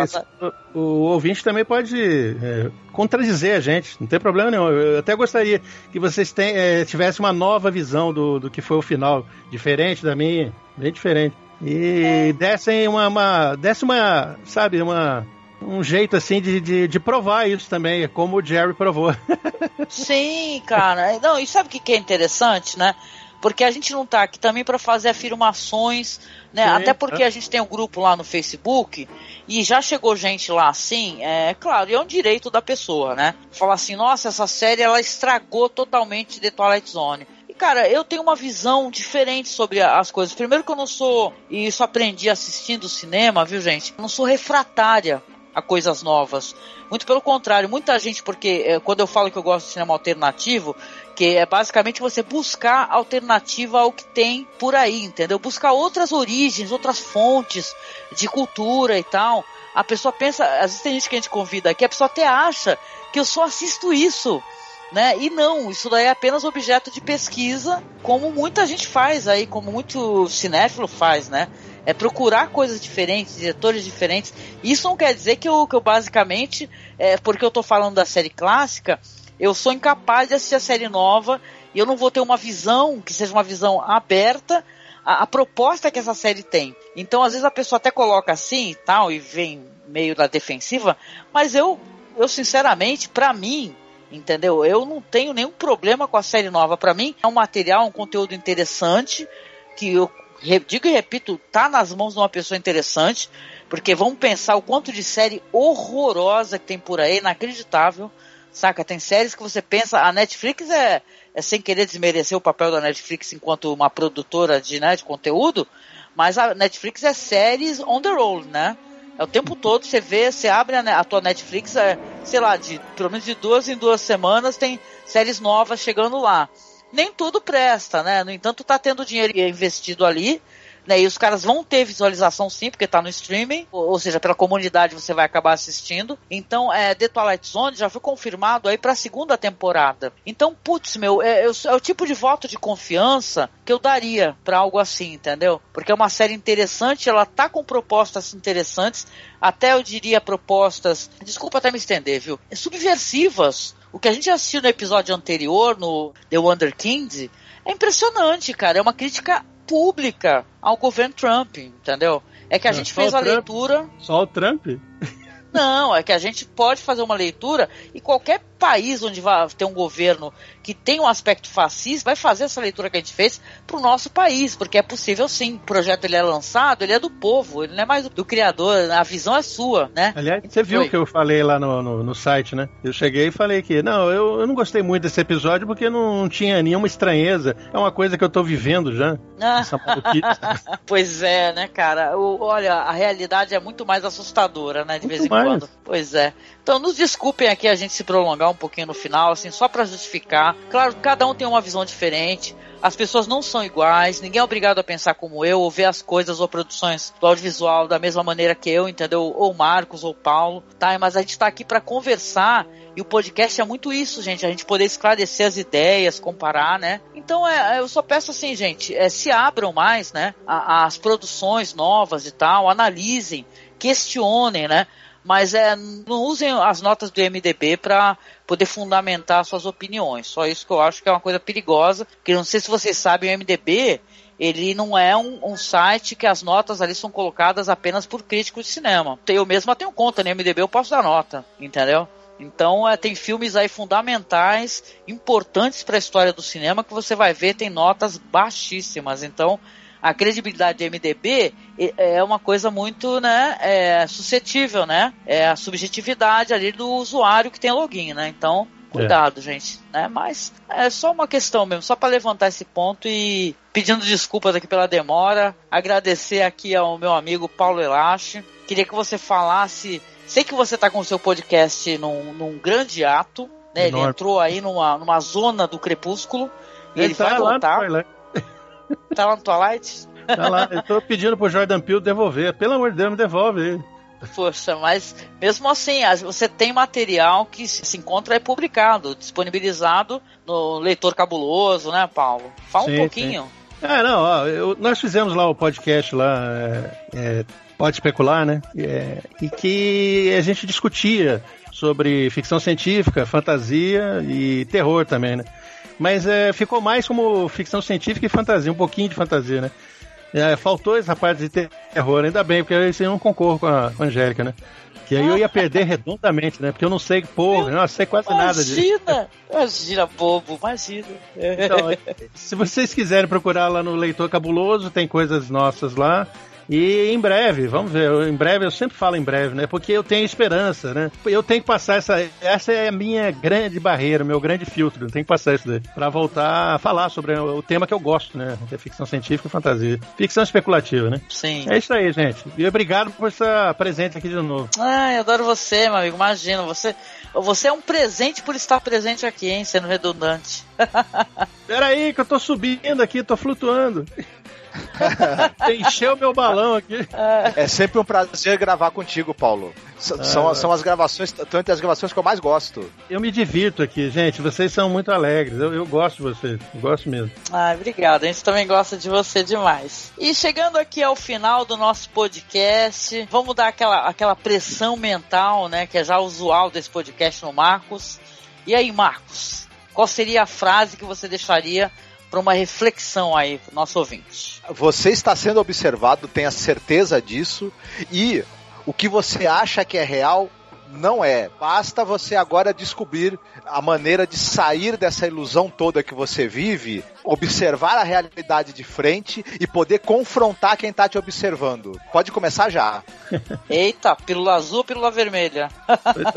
o, o, ouvinte também pode é, contradizer a gente, não tem problema nenhum. Eu até gostaria que vocês é, tivessem uma nova visão do, do que foi o final, diferente da minha, bem diferente. E é. dessem uma, uma, desse uma, sabe, uma um jeito assim de, de, de, provar isso também, como o Jerry provou. Sim, cara. Não, e sabe o que é interessante, né? Porque a gente não tá aqui também para fazer afirmações, né? Sim, Até porque é. a gente tem um grupo lá no Facebook e já chegou gente lá assim, é claro, e é um direito da pessoa, né? Falar assim, nossa, essa série ela estragou totalmente The Twilight Zone. E cara, eu tenho uma visão diferente sobre as coisas. Primeiro que eu não sou, e isso aprendi assistindo cinema, viu gente? Eu não sou refratária a coisas novas. Muito pelo contrário, muita gente, porque é, quando eu falo que eu gosto de cinema alternativo, que é basicamente você buscar alternativa ao que tem por aí, entendeu? Buscar outras origens, outras fontes de cultura e tal. A pessoa pensa, às vezes tem gente que a gente convida aqui, a pessoa até acha que eu só assisto isso. Né? E não, isso daí é apenas objeto de pesquisa, como muita gente faz aí, como muito cinéfilo faz, né? é procurar coisas diferentes, diretores diferentes. Isso não quer dizer que eu, que eu basicamente, é, porque eu estou falando da série clássica, eu sou incapaz de assistir a série nova e eu não vou ter uma visão que seja uma visão aberta à, à proposta que essa série tem. Então, às vezes a pessoa até coloca assim e tal e vem meio da defensiva, mas eu, eu sinceramente, para mim, entendeu? Eu não tenho nenhum problema com a série nova. Para mim, é um material, um conteúdo interessante que eu digo e repito, tá nas mãos de uma pessoa interessante, porque vamos pensar o quanto de série horrorosa que tem por aí, inacreditável, saca? Tem séries que você pensa, a Netflix é, é sem querer desmerecer o papel da Netflix enquanto uma produtora de, né, de conteúdo, mas a Netflix é séries on the roll, né? É o tempo todo, você vê, você abre a, a tua Netflix, é, sei lá, de pelo menos de duas em duas semanas tem séries novas chegando lá nem tudo presta, né? No entanto, tá tendo dinheiro investido ali, né? E os caras vão ter visualização sim, porque tá no streaming, ou, ou seja, pela comunidade você vai acabar assistindo. Então, é, The Twilight Zone já foi confirmado aí pra segunda temporada. Então, putz, meu, é, é, é o tipo de voto de confiança que eu daria para algo assim, entendeu? Porque é uma série interessante, ela tá com propostas interessantes, até eu diria propostas, desculpa até me estender, viu? Subversivas. O que a gente assistiu no episódio anterior, no The Wonder Kings, é impressionante, cara. É uma crítica pública ao governo Trump, entendeu? É que a gente fez a Trump? leitura. Só o Trump? Não, é que a gente pode fazer uma leitura e qualquer país onde vai ter um governo que tem um aspecto fascista vai fazer essa leitura que a gente fez para o nosso país, porque é possível sim. O projeto ele é lançado, ele é do povo, ele não é mais do criador, a visão é sua, né? Aliás, você viu o que eu falei lá no, no, no, site, né? Eu cheguei e falei que, não, eu, eu não gostei muito desse episódio porque não, não tinha nenhuma estranheza. É uma coisa que eu tô vivendo já. pois é, né, cara? O, olha, a realidade é muito mais assustadora, né, de muito vez em mais. quando. Pois é. Então, nos desculpem aqui a gente se prolongar um pouquinho no final, assim, só para justificar. Claro, cada um tem uma visão diferente. As pessoas não são iguais, ninguém é obrigado a pensar como eu, ou ver as coisas ou produções do audiovisual da mesma maneira que eu, entendeu? Ou Marcos ou Paulo, tá? Mas a gente tá aqui para conversar e o podcast é muito isso, gente, a gente poder esclarecer as ideias, comparar, né? Então, é, eu só peço assim, gente, é, se abram mais, né? as produções novas e tal, analisem, questionem, né? Mas é, não usem as notas do MDB para poder fundamentar suas opiniões. Só isso que eu acho que é uma coisa perigosa, porque não sei se vocês sabem, o MDB ele não é um, um, site que as notas ali são colocadas apenas por críticos de cinema. Eu mesmo tenho conta no MDB, eu posso dar nota, entendeu? Então é, tem filmes aí fundamentais, importantes para a história do cinema que você vai ver tem notas baixíssimas. Então a credibilidade do MDB é uma coisa muito né, é, suscetível, né? É a subjetividade ali do usuário que tem login, né? Então, cuidado, é. gente. Né? Mas é só uma questão mesmo, só para levantar esse ponto e pedindo desculpas aqui pela demora, agradecer aqui ao meu amigo Paulo Elache. Queria que você falasse. Sei que você está com o seu podcast num, num grande ato, né? Ele entrou aí numa, numa zona do crepúsculo. E ele, ele vai voltar. Tá lá no Twilight? Tá lá, eu tô pedindo pro Jordan Peele devolver. Pelo amor de Deus, me devolve ele. Poxa, mas mesmo assim, você tem material que se encontra é publicado, disponibilizado no Leitor Cabuloso, né, Paulo? Fala sim, um pouquinho. Sim. É, não, ó, eu, nós fizemos lá o podcast lá, é, é, Pode Especular, né? É, e que a gente discutia sobre ficção científica, fantasia e terror também, né? Mas é, ficou mais como ficção científica e fantasia, um pouquinho de fantasia, né? É, faltou essa parte de terror, ainda bem, porque eu não concordo com a, com a Angélica, né? Que aí eu ia perder redondamente, né? Porque eu não sei, porra, eu não sei quase imagina, nada disso. Imagina! Imagina, bobo, imagina. Então, se vocês quiserem procurar lá no Leitor Cabuloso, tem coisas nossas lá. E em breve, vamos ver, em breve, eu sempre falo em breve, né? Porque eu tenho esperança, né? Eu tenho que passar essa. Essa é a minha grande barreira, meu grande filtro. Eu tenho que passar isso daí. Pra voltar a falar sobre o tema que eu gosto, né? Que é ficção científica e fantasia. Ficção especulativa, né? Sim. É isso aí, gente. E obrigado por estar presente aqui de novo. Ai, eu adoro você, meu amigo. Imagina, você. Você é um presente por estar presente aqui, hein? Sendo redundante. Peraí, que eu tô subindo aqui, tô flutuando. Encheu meu balão aqui. É sempre um prazer gravar contigo, Paulo. S ah, são, são as gravações, estão entre as gravações que eu mais gosto. Eu me divirto aqui, gente. Vocês são muito alegres. Eu, eu gosto de vocês. Eu gosto mesmo. Ah, obrigado. A gente também gosta de você demais. E chegando aqui ao final do nosso podcast, vamos dar aquela, aquela pressão mental, né? Que é já usual desse podcast no Marcos. E aí, Marcos? Qual seria a frase que você deixaria para uma reflexão aí pro nosso ouvinte. Você está sendo observado, tenha certeza disso, e o que você acha que é real não é. Basta você agora descobrir a maneira de sair dessa ilusão toda que você vive, observar a realidade de frente e poder confrontar quem está te observando. Pode começar já. Eita, pílula azul ou pílula vermelha?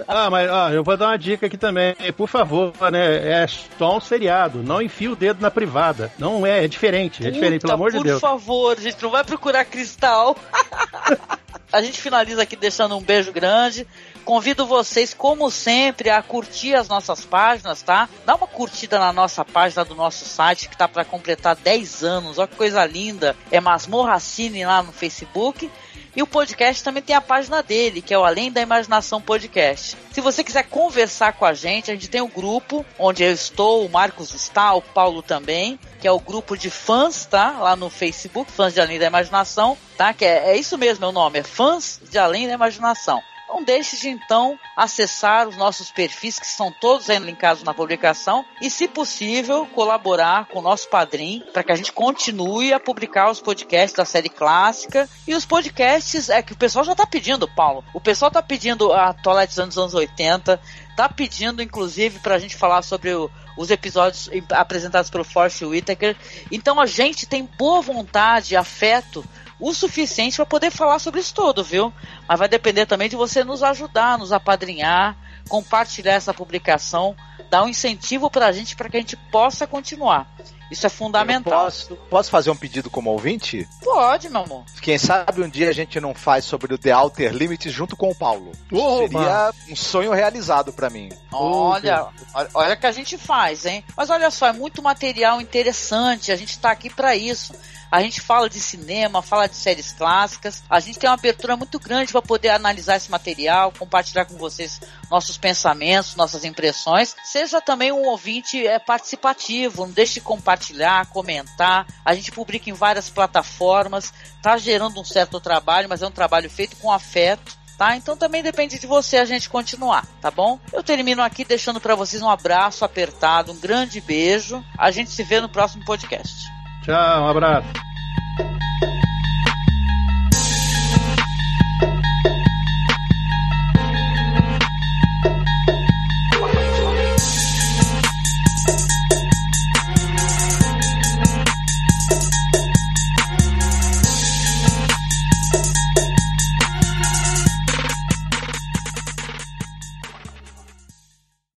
ah, mas ah, eu vou dar uma dica aqui também. Por favor, né? É só um seriado. Não enfia o dedo na privada. Não é, é diferente. É diferente, pelo amor de Deus. Por favor, gente, não vai procurar cristal. A gente finaliza aqui deixando um beijo grande. Convido vocês, como sempre, a curtir as nossas páginas, tá? Dá uma curtida na nossa página do nosso site, que tá para completar 10 anos. Olha que coisa linda. É Masmorra Cine lá no Facebook. E o podcast também tem a página dele, que é o Além da Imaginação Podcast. Se você quiser conversar com a gente, a gente tem o um grupo onde eu estou, o Marcos está, o Paulo também, que é o grupo de fãs, tá? Lá no Facebook, Fãs de Além da Imaginação, tá? Que é, é isso mesmo, é o nome, é Fãs de Além da Imaginação. Não deixe de então acessar os nossos perfis, que são todos linkados na publicação, e, se possível, colaborar com o nosso padrinho para que a gente continue a publicar os podcasts da série clássica. E os podcasts é que o pessoal já está pedindo, Paulo. O pessoal está pedindo a Twilight dos anos 80, está pedindo, inclusive, para a gente falar sobre o, os episódios apresentados pelo Force Whitaker. Então a gente tem boa vontade, afeto o suficiente para poder falar sobre isso tudo, viu? Mas vai depender também de você nos ajudar, nos apadrinhar, compartilhar essa publicação, dar um incentivo para a gente para que a gente possa continuar. Isso é fundamental. Posso, posso, fazer um pedido como ouvinte? Pode, meu amor. Quem sabe um dia a gente não faz sobre o The Outer Limits junto com o Paulo. Opa. Seria um sonho realizado para mim. Olha, olha, olha que a gente faz, hein? Mas olha só, é muito material interessante. A gente está aqui para isso. A gente fala de cinema, fala de séries clássicas. A gente tem uma abertura muito grande para poder analisar esse material, compartilhar com vocês nossos pensamentos, nossas impressões. Seja também um ouvinte é, participativo, não deixe de compartilhar, comentar. A gente publica em várias plataformas, tá gerando um certo trabalho, mas é um trabalho feito com afeto. Tá? Então também depende de você a gente continuar, tá bom? Eu termino aqui deixando para vocês um abraço apertado, um grande beijo. A gente se vê no próximo podcast. Tchau, um abraço.